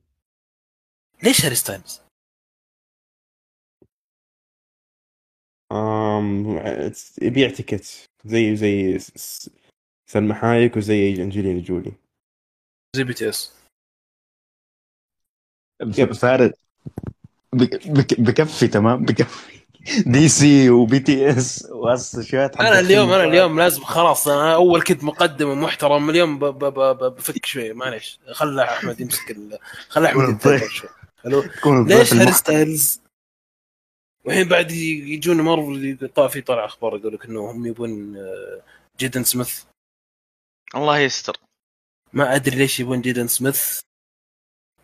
ليش Harry Styles؟ آم يبيع ticket زي زي س- س- سلمى حايك وزي Angelina Jolie زي BTS. فارد بك- بك- بكفي تمام بكفي DC و BTS وهسه شوية أنا اليوم أنا اليوم لازم خلاص أنا أول كنت مقدم ومحترم اليوم ب- ب- ب- ب- بفك شوي معليش. خلى أحمد يمسك ال... خلى أحمد يتذكر شوي. ليش Harry Styles والحين بعد يجون مارفل في طلع أخبار يقول لك إنه هم يبون آه، Jaden Smith. الله يستر. ما أدري ليش يبون Jaden Smith.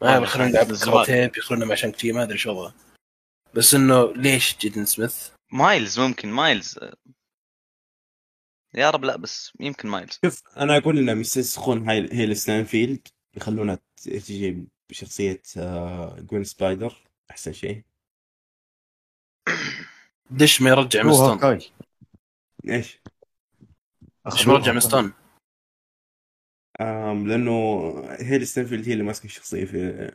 ما والله يخلون يلعب من زمان. كاراتيه يخلونه مع Shang-Chi ما أدري شو وضعه. بس إنه ليش Jaden Smith؟ Miles ممكن Miles. يا رب لا بس يمكن Miles. شوف أنا أقول انهم يستسخون Hailee Steinfeld يخلونها تجي بشخصية آه، Gwen Spider أحسن شيء. دش ما يرجع مستون إيش؟ ليش ما يرجع إيما ستون لأنه هيلي ستاينفيلد هي اللي ماسكة الشخصية في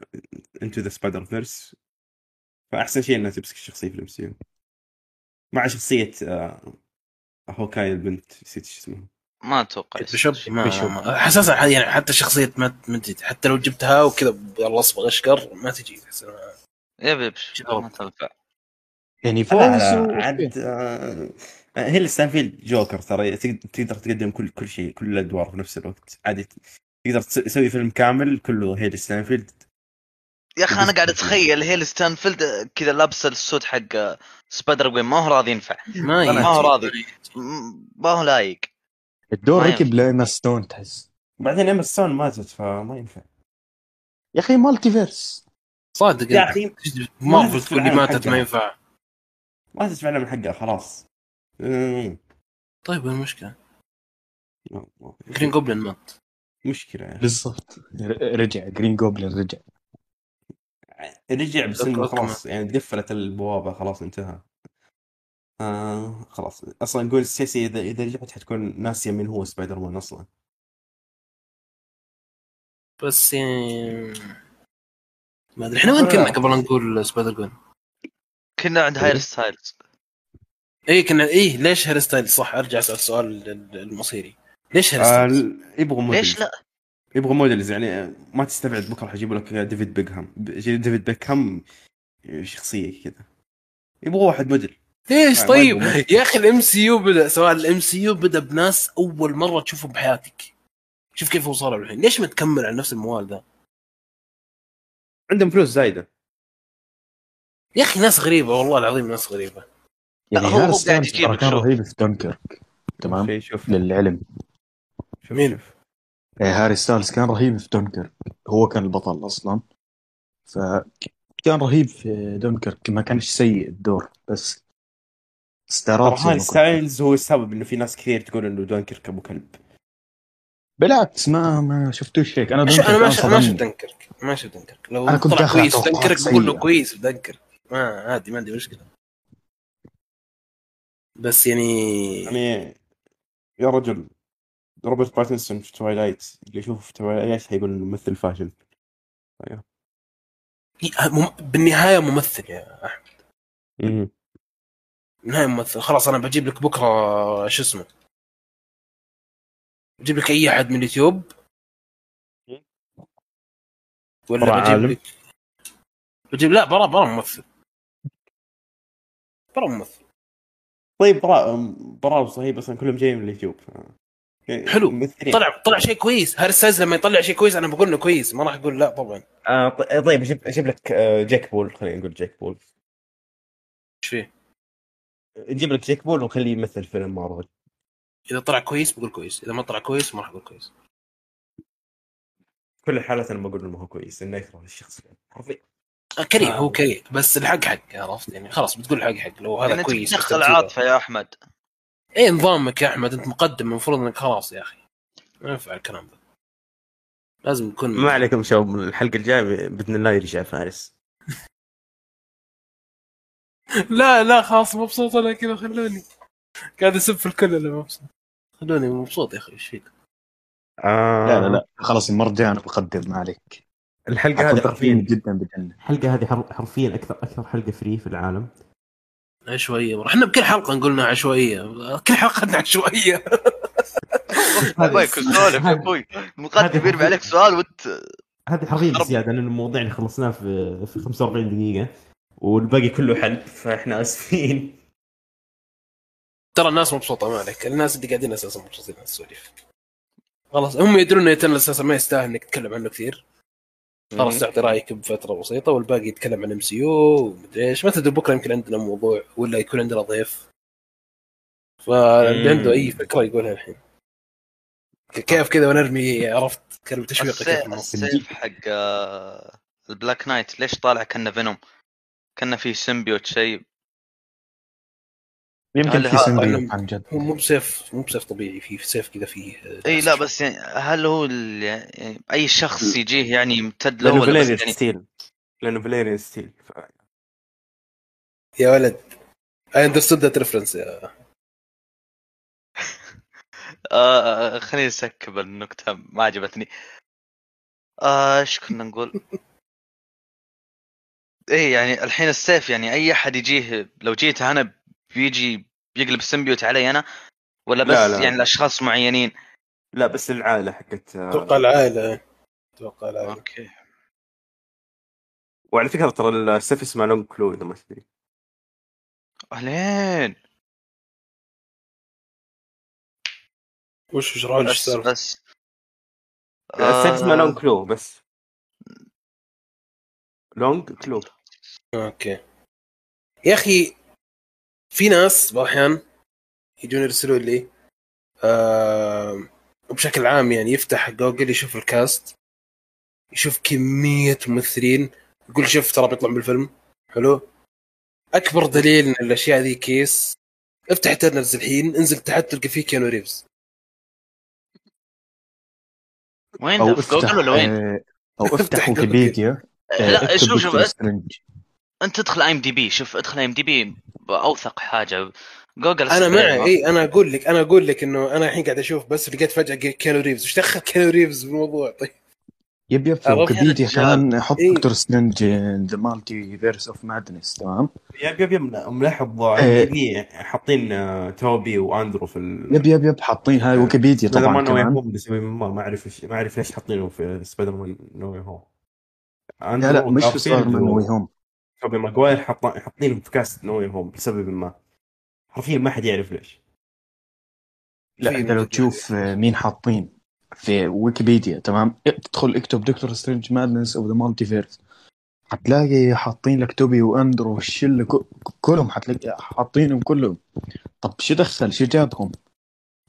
Into the Spider-Verse فأحسن شيء انها تمسك الشخصية في ال MCU. مع شخصية آه، Hawkeye البنت نسيت شو اسمها. ما أتوقع بيشوب ما بيشوب. ما- حساسة يعني حتى شخصية ما تجي. حتى لو جبتها وكذا يلا أصبغ أشقر ما تجي. إنها- يبي شو ما تنفع يعني فوز عاد آه، هيلي ستاينفيلد جوكر ترى تقدر تقدم كل كل شيء كل الأدوار في نفس الوقت. عادي تقدر تس- تسوي فيلم كامل كله هيلي ستاينفيلد يا أخي أنا قاعد أتخيل هيلي ستاينفيلد كذا لابس السود حق Spider-Gwen ما هو راضي ينفع. ما. ما هو راضي. ما هو لايق. الدور ركب لإيما ستون تحس. بعدين إيما ستون ماتت فما ينفع. يا أخي multiverse صادق يا. أخي مارفل ما تقول لي ماتت. ما ينفع. ما تدفع لها من حقها خلاص. أمم. طيب وين المشكلة؟ Green Goblin مات. مشكلة يعني. بالضبط. رجع Green Goblin رجع. رجع بس انه. خلاص يعني تقفلت البوابة خلاص انتهى آه خلاص أصلا جوين ستيسي إذا إذا رجعت حتكون ناسية من هو سبايدر مان أصلا بس يعني ما أدري إحنا وين كنا قبل لا نقول Spider-Gwen؟ كنا عند إيه. هاري ستايلز اي كنا اي ليش هاري ستايلز صح أرجع أسأل السؤال المصيري ليش هاري آه ستايلز؟ يبغوا models ليش لا؟ يبغوا models يعني ما تستبعد بكرة حيجيبوا لك ديفيد بيكهام. ديفيد بيكهام شخصية كذا. يبغوا واحد موديل. ليش طيب. يا أخي ال MCU بدأ سواء ال MCU بدأ بناس أول مرة تشوفهم بحياتك. شوف كيف وصلوا الحين. ليش ما تكمل على نفس الموال ذا؟ عندهم فلوس زايدة. يا أخي ناس غريبة والله العظيم ناس غريبة. يعني هو- قاعد يجيب كان. رهيب في دونكر تمام؟ شوف. للعلم. شوف مين؟ شوف. إيه، هاري ستايلز كان رهيب في دونكر. هو كان البطل أصلا. فكان رهيب في دونكر ما كانش سيء الدور بس ما قلت. ستايلز هو السبب إنه في ناس كثير تقول إنه دونكيرك ابو كلب بالعكس ما ما شفتوش هيك. أنا أنا ما دونكر شفت ما شفت صدمني. دنكرك ما شفت دنكرك لو أنا كنت طلع كويس دنكرك بقول له. كويس دنكرك ما عادي ما عندي مشكلة. بس يعني يعني يا رجل روبرت باتنسون في Twilight اللي يشوفه في Twilight حيقول إنه ممثل فاشل. مم- بالنهاية ممثل يا أحمد. مم. بالنهايه ممثل. خلاص أنا بجيب لك بكرة شو اسمه؟ بجيب لك أي أحد من اليوتيوب. ولا برا بجيب عالم؟ لك؟ بجيب لا برا برا ممثل. برا ممثل. طيب برا برا صحيح بس كلهم جايين من اليوتيوب. حلو. ممثلين. طلع طلع شيء كويس. هاري ستايلز لما يطلع شيء كويس أنا بقول إنه كويس. ما راح أقول لا طبعا. آه ط- طيب أجيب أجيب لك آه، جاك بول. خلينا نقول جاك بول. إيش فيه؟ نجيب لك جاك بول ونخليه يمثل فيلم مارفل. إذا طلع كويس بقول كويس. إذا ما طلع كويس ما راح أقول كويس. كل الحالات أنا بقول إنه هو كويس إنه يكره الشخص. حرفيا آه، كريه آه. هو كريه. بس الحق حق عرفت؟ يعني خلاص بتقول الحق حق. لو هذا يعني كويس تمثيله- عاطفه يا أحمد. إيه نظامك يا أحمد أنت مقدم المفروض إنك خلاص يا أخي. ما ينفع الكلام ذا لازم يكون ما عليكم شباب الحلقة الجاية بإذن الله يرجع فارس. لا لا خلاص مبسوط أنا كذا خلوني. قاعد أسب في الكل أنا مبسوط. خلوني مبسوط يا أخي إيش فيك؟ آه. لا لا لا خلاص المرة الجاية أنا بقدم ما عليك. الحلقة هذه حرفيا. جدا بجنة. الحلقة هذه حر- حرفيا أكثر أكثر حلقة فري في العالم. عشوائية إحنا بكل حلقة نقول إنها عشوائية. كل حلقة إنها عشوائية. أبوي سولف يا أبوي المقدم يرمي عليك سؤال وانت هذه حرفيا. زيادة لأن المواضيع اللي خلصناها في في 45 دقيقة والباقي كله حل فإحنا آسفين. ترى الناس مبسوطة ما عليك. الناس اللي قاعدين أساسا مبسوطين على السواليف. خلاص هم يدرون انه إتيرنالز أساسا ما يستاهل إنك تتكلم عنه كثير. خلاص تعطي رايك بفترة بسيطة والباقي يتكلم عن MCU ومدري إيش. ما تدري بكرة يمكن عندنا موضوع ولا يكون عندنا ضيف. فاللي عنده أي فكرة يقولها الحين. كيف كذا ونرمي عرفت؟ كلمة تشويق كيف السيف, حق آه، البلاك نايت. ليش طالع كنا فينوم كنا في سيمبيوت شيء. يمكن في ها- سندري عن جد. هو مو بسيف مو بسيف طبيعي في سيف كذا فيه إي لا بس يعني هل هو ال- يعني أي شخص يجيه يعني يمتد له لأنه ولا بس يعني ستيل. لأنه فاليريان ستيل. ف... يا ولد I understood that reference يا. آه خليني أ skip النكتة ما عجبتني. آه، إيش كنا نقول؟ إيه يعني الحين السيف يعني أي أحد يجيه لو جيت أنا بيجي بيقلب symbiote علي أنا ولا بس لا، لا. يعني الأشخاص معينين؟ لا بس العائلة حقت آه، أتوقع العائلة أتوقع العائلة. أوكي. وعلى فكرة ترى السيف اسمه Longclaw إذا ما تدري أهلين. وش لي إيش بس بس. السالفه اسمها آه، لونج كلو بس. Longclaw. Okay. يا أخي في ناس بعض الاحيان يجون يرسلوا لي آه وبشكل عام يعني يفتح جوجل يشوف ال cast يشوف كمية ممثلين يقول شوف ترى بيطلع بالفيلم حلو؟ أكبر دليل إن الأشياء ذي كيس. افتح Eternals الحين انزل تحت تلقى فيه كيانو ريفز. وين؟ أو ده في جوجل ولا وين؟ آه، أو افتح. ويكيبيديا آه، لا اكتب شوف شوف أنت ادخل IMDb شوف ادخل IMDb اوثق حاجة. جوجل أنا. معي إي أنا أقول لك أنا أقول لك إنه أنا الحين قاعد أشوف بس لقيت فجأة كيانو ريفز. وش دخل كيانو ريفز بالموضوع طيب. yep yep في عرفت؟ ويكيبيديا رجال. كمان حط إيه. Doctor Strange the Multi verse of Madness تمام؟ yep yep yep ملاحظ حاطين آه، توبي وأندرو في ال... yep yep yep حاطين هاي ويكيبيديا سبايدر طبعا كمان. ما ما أعرف ما أعرف ليش حاطينه في Spider-Man No Way Home. لا لا مش في Spider-Man No Way Home. توبي ماجواير حاط- حاطينهم في cast No Home لسبب ما. حرفيا ما حد يعرف ليش. لا انت لو تشوف آه، مين حاطين في ويكيبيديا تمام؟ تدخل اكتب Doctor Strange Madness of the Multiverse حتلاقي حاطين لك توبي واندرو والشلة ك- كلهم حتلاقي حاطينهم كلهم. طب شو دخل؟ شو جابهم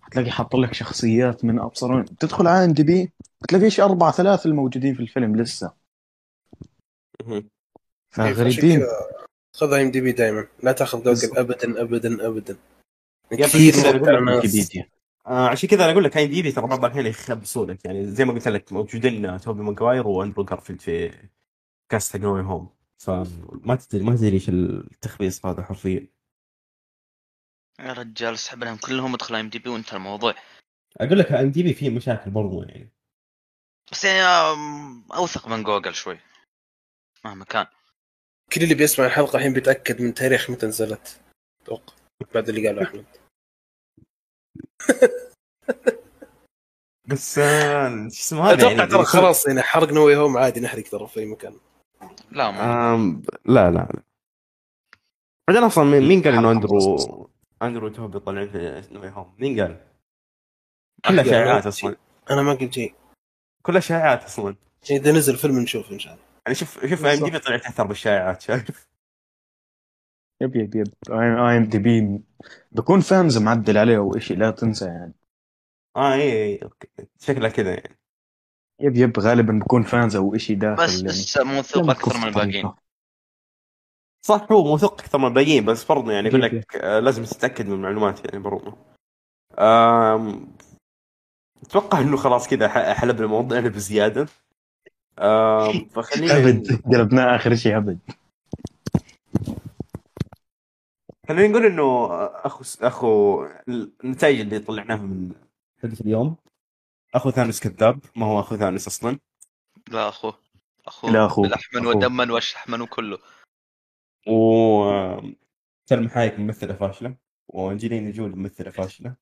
حتلاقي حاط لك شخصيات من ابصر تدخل على MDb بتلاقيش أربعة ثلاثة الموجودين في الفيلم لسه. فغريبين خذ IMDb دائما لا تاخذ جوجل. ابدا ابدا ابدا. يا كثير ويكيبيديا آه عشان كذا أنا أقول لك IDb ترى بعض الأحيان يخبصوا لك يعني زي ما قلت لك موجودين توبي ماجواير واندرو جارفيلد في cast حق No Way Home فما تدري ما تدري إيش التخبيص هذا حرفيا. يا رجال اسحب لهم كلهم ادخل IMDb وانتهى الموضوع. أقول لك MDb فيه مشاكل برضو يعني. بس يعني أوثق من جوجل شوي مهما كان. كل اللي بيسمع الحلقة الحين بيتأكد من تاريخ متى نزلت. أتوقع بعد اللي قاله أحمد. بس آه، شو اسمه هذا أتوقع يعني؟ ترى خلاص يعني حرق No Way Home عادي نحرق ترى في أي مكان. لا ما آم لا لا لا. بعدين أصلا مين مين قال إنه اندرو. أندرو توبي طالعين في No Way Home؟ مين قال؟ كلها شائعات أصلا. أنا ما قلت شيء. كلها شائعات أصلا. إذا نزل فيلم نشوف إن شاء الله. يعني شوف شوف MDb طلعت أكثر بالشائعات شايف؟ yep yep yep. IMDb بكون fans معدل عليه أو شيء لا تنسى يعني. آه إي إي okay. شكلها كذا يعني. yep yep. غالبا بكون fans أو شيء داخل بس يعني. لسه موثوق أكثر من الباقيين. صح هو موثوق أكثر من الباقيين بس برضه يعني يقول. لك آه لازم تتأكد من المعلومات يعني برضه أتوقع إنه خلاص كذا حلبنا موضوعنا بزيادة. آم، فخلينا أبد قلبناه آخر شيء أبد. خلينا نقول إنه أخو أخو النتائج اللي طلعناها من حلقه اليوم. أخو ثانوس كذاب ما هو أخو ثانوس أصلا. لا أخوه. أخوه. لا. بلحما أخوه. ودما وشحما وكله و سلمى حايك ممثلة فاشلة. وانجلينا جول ممثلة فاشلة.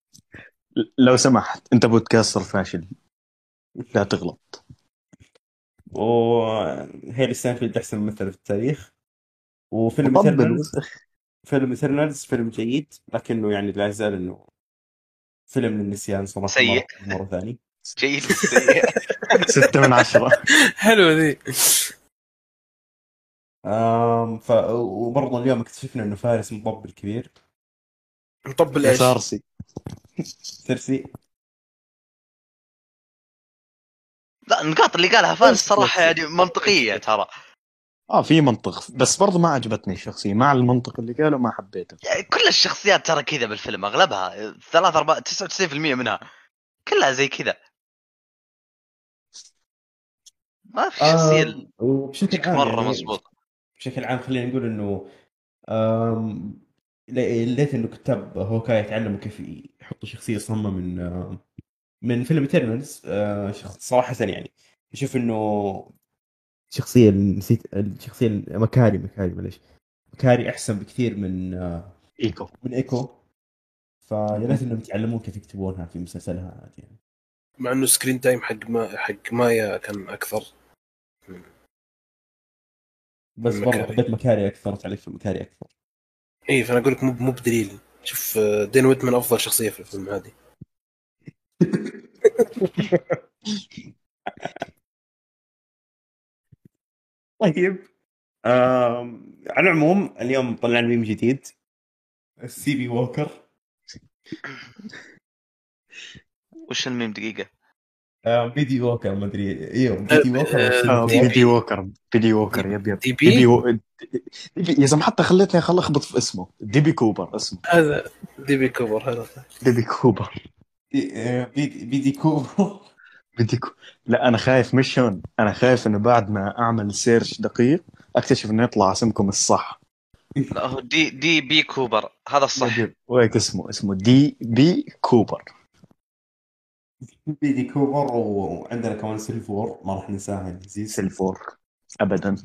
لو سمحت أنت podcaster فاشل. لا تغلط. وهيلي ستانفيلد أحسن ممثلة في التاريخ. وفيلم طبل Eternals فيلم Eternals فيلم جيد لكنه يعني لا يزال إنه فيلم للنسيان صراحة سيء. مرة, مره ثاني. جيد سيء. ستة من عشرة. حلوة ذي. آم ف وبرضه اليوم اكتشفنا إنه فارس مطبل كبير مطبل إيش؟ سارسي. سيرسي. لا النقاط اللي قالها فارس صراحة يعني منطقية ترى. آه في منطق بس برضه ما عجبتني الشخصية مع المنطق اللي قاله ما حبيته. يعني كل الشخصيات ترى كذا بالفيلم أغلبها ثلاث ارباع 99% منها كلها زي كذا. ما في شخصية آم، وبشكل عام مرة يعني مضبوط. بشكل عام خلينا نقول إنه ليت انه كتاب Hawkeye يتعلموا كيف يحطوا شخصية صمم من من فيلم Eternals صراحة يعني أشوف إنه شخصية نسيت الشخصيه مكاري مكاري معلش مكاري أحسن بكثير من آه، إيكو. من إيكو. فيا ريت إنهم يتعلمون كيف يكتبونها في مسلسلها عاد يعني. مع إنه screen time حق ما حق مايا كان أكثر. بس برضه مكاري. حبيت مكاري أكثر تعليق في مكاري أكثر. اي فأنا أقول لك مو مو بدليل. شوف آه، دين ويتمان أفضل شخصية في الفيلم هذه. طيب آم، على العموم اليوم طلعنا ميم جديد. السي بي ووكر. وش الميم دقيقة؟ آم، بيدي ووكر ما أدري. إيوه بيدي ووكر آه، والسي آه، بي دي ووكر. بيدي ووكر بيدي ووكر يب يب. دي ديبي بي. ديبي يا زلمة حتى خليتني خل أخبط في اسمه. ديبي كوبر اسمه. هذا دي بي كوبر هذا. ديبي كوبر. آه، بيدي. لا أنا خايف مش هون. أنا خايف إنه بعد ما أعمل سيرش دقيق أكتشف إنه يطلع اسمكم الصح. لا هو دي دي بي كوبر. هذا الصح. وهيك اسمه اسمه دي بي كوبر. بيدي كوبر وعندنا كمان سيلفور. ما راح ننساها يا عزيز سلفور ابدا.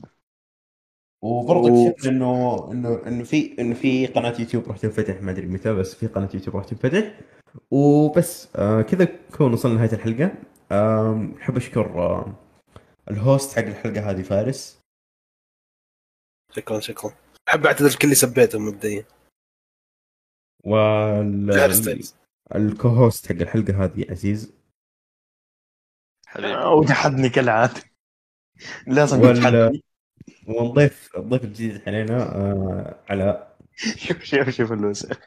وبرضه و- إنه إنه إنه في إنه في قناة يوتيوب راح تنفتح. ما أدري متى بس في قناة يوتيوب راح تنفتح. وبس. آه كذا نكون وصلنا لنهاية الحلقة. أحب أشكر آه ال host حق الحلقة هذه فارس. شكرا شكرا. أحب أعتذر لكل اللي سبيتهم مبدئيا. وال. ال co-host حق الحلقة هذه عزيز. حبيبي. وجحدني كالعادة. لازم وال- يجحدني ونضيف الضيف الجديد علينا آه علاء شوف شوف شوف اللوسة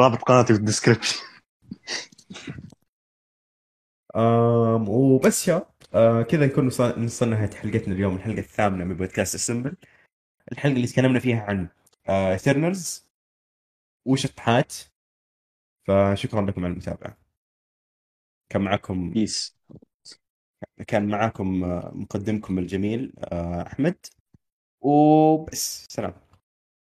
رابط قناتي في ال description وبس يا. آه كذا نكون وصل- وصلنا نهاية حلقتنا اليوم. الحلقة الثامنة من بودكاست Assemble الحلقة اللي تكلمنا فيها عن Eternals وشطحات فشكرا لكم على المتابعة. كان معكم بيس كان معكم آه، مقدمكم الجميل آه، أحمد. وبس. سلام.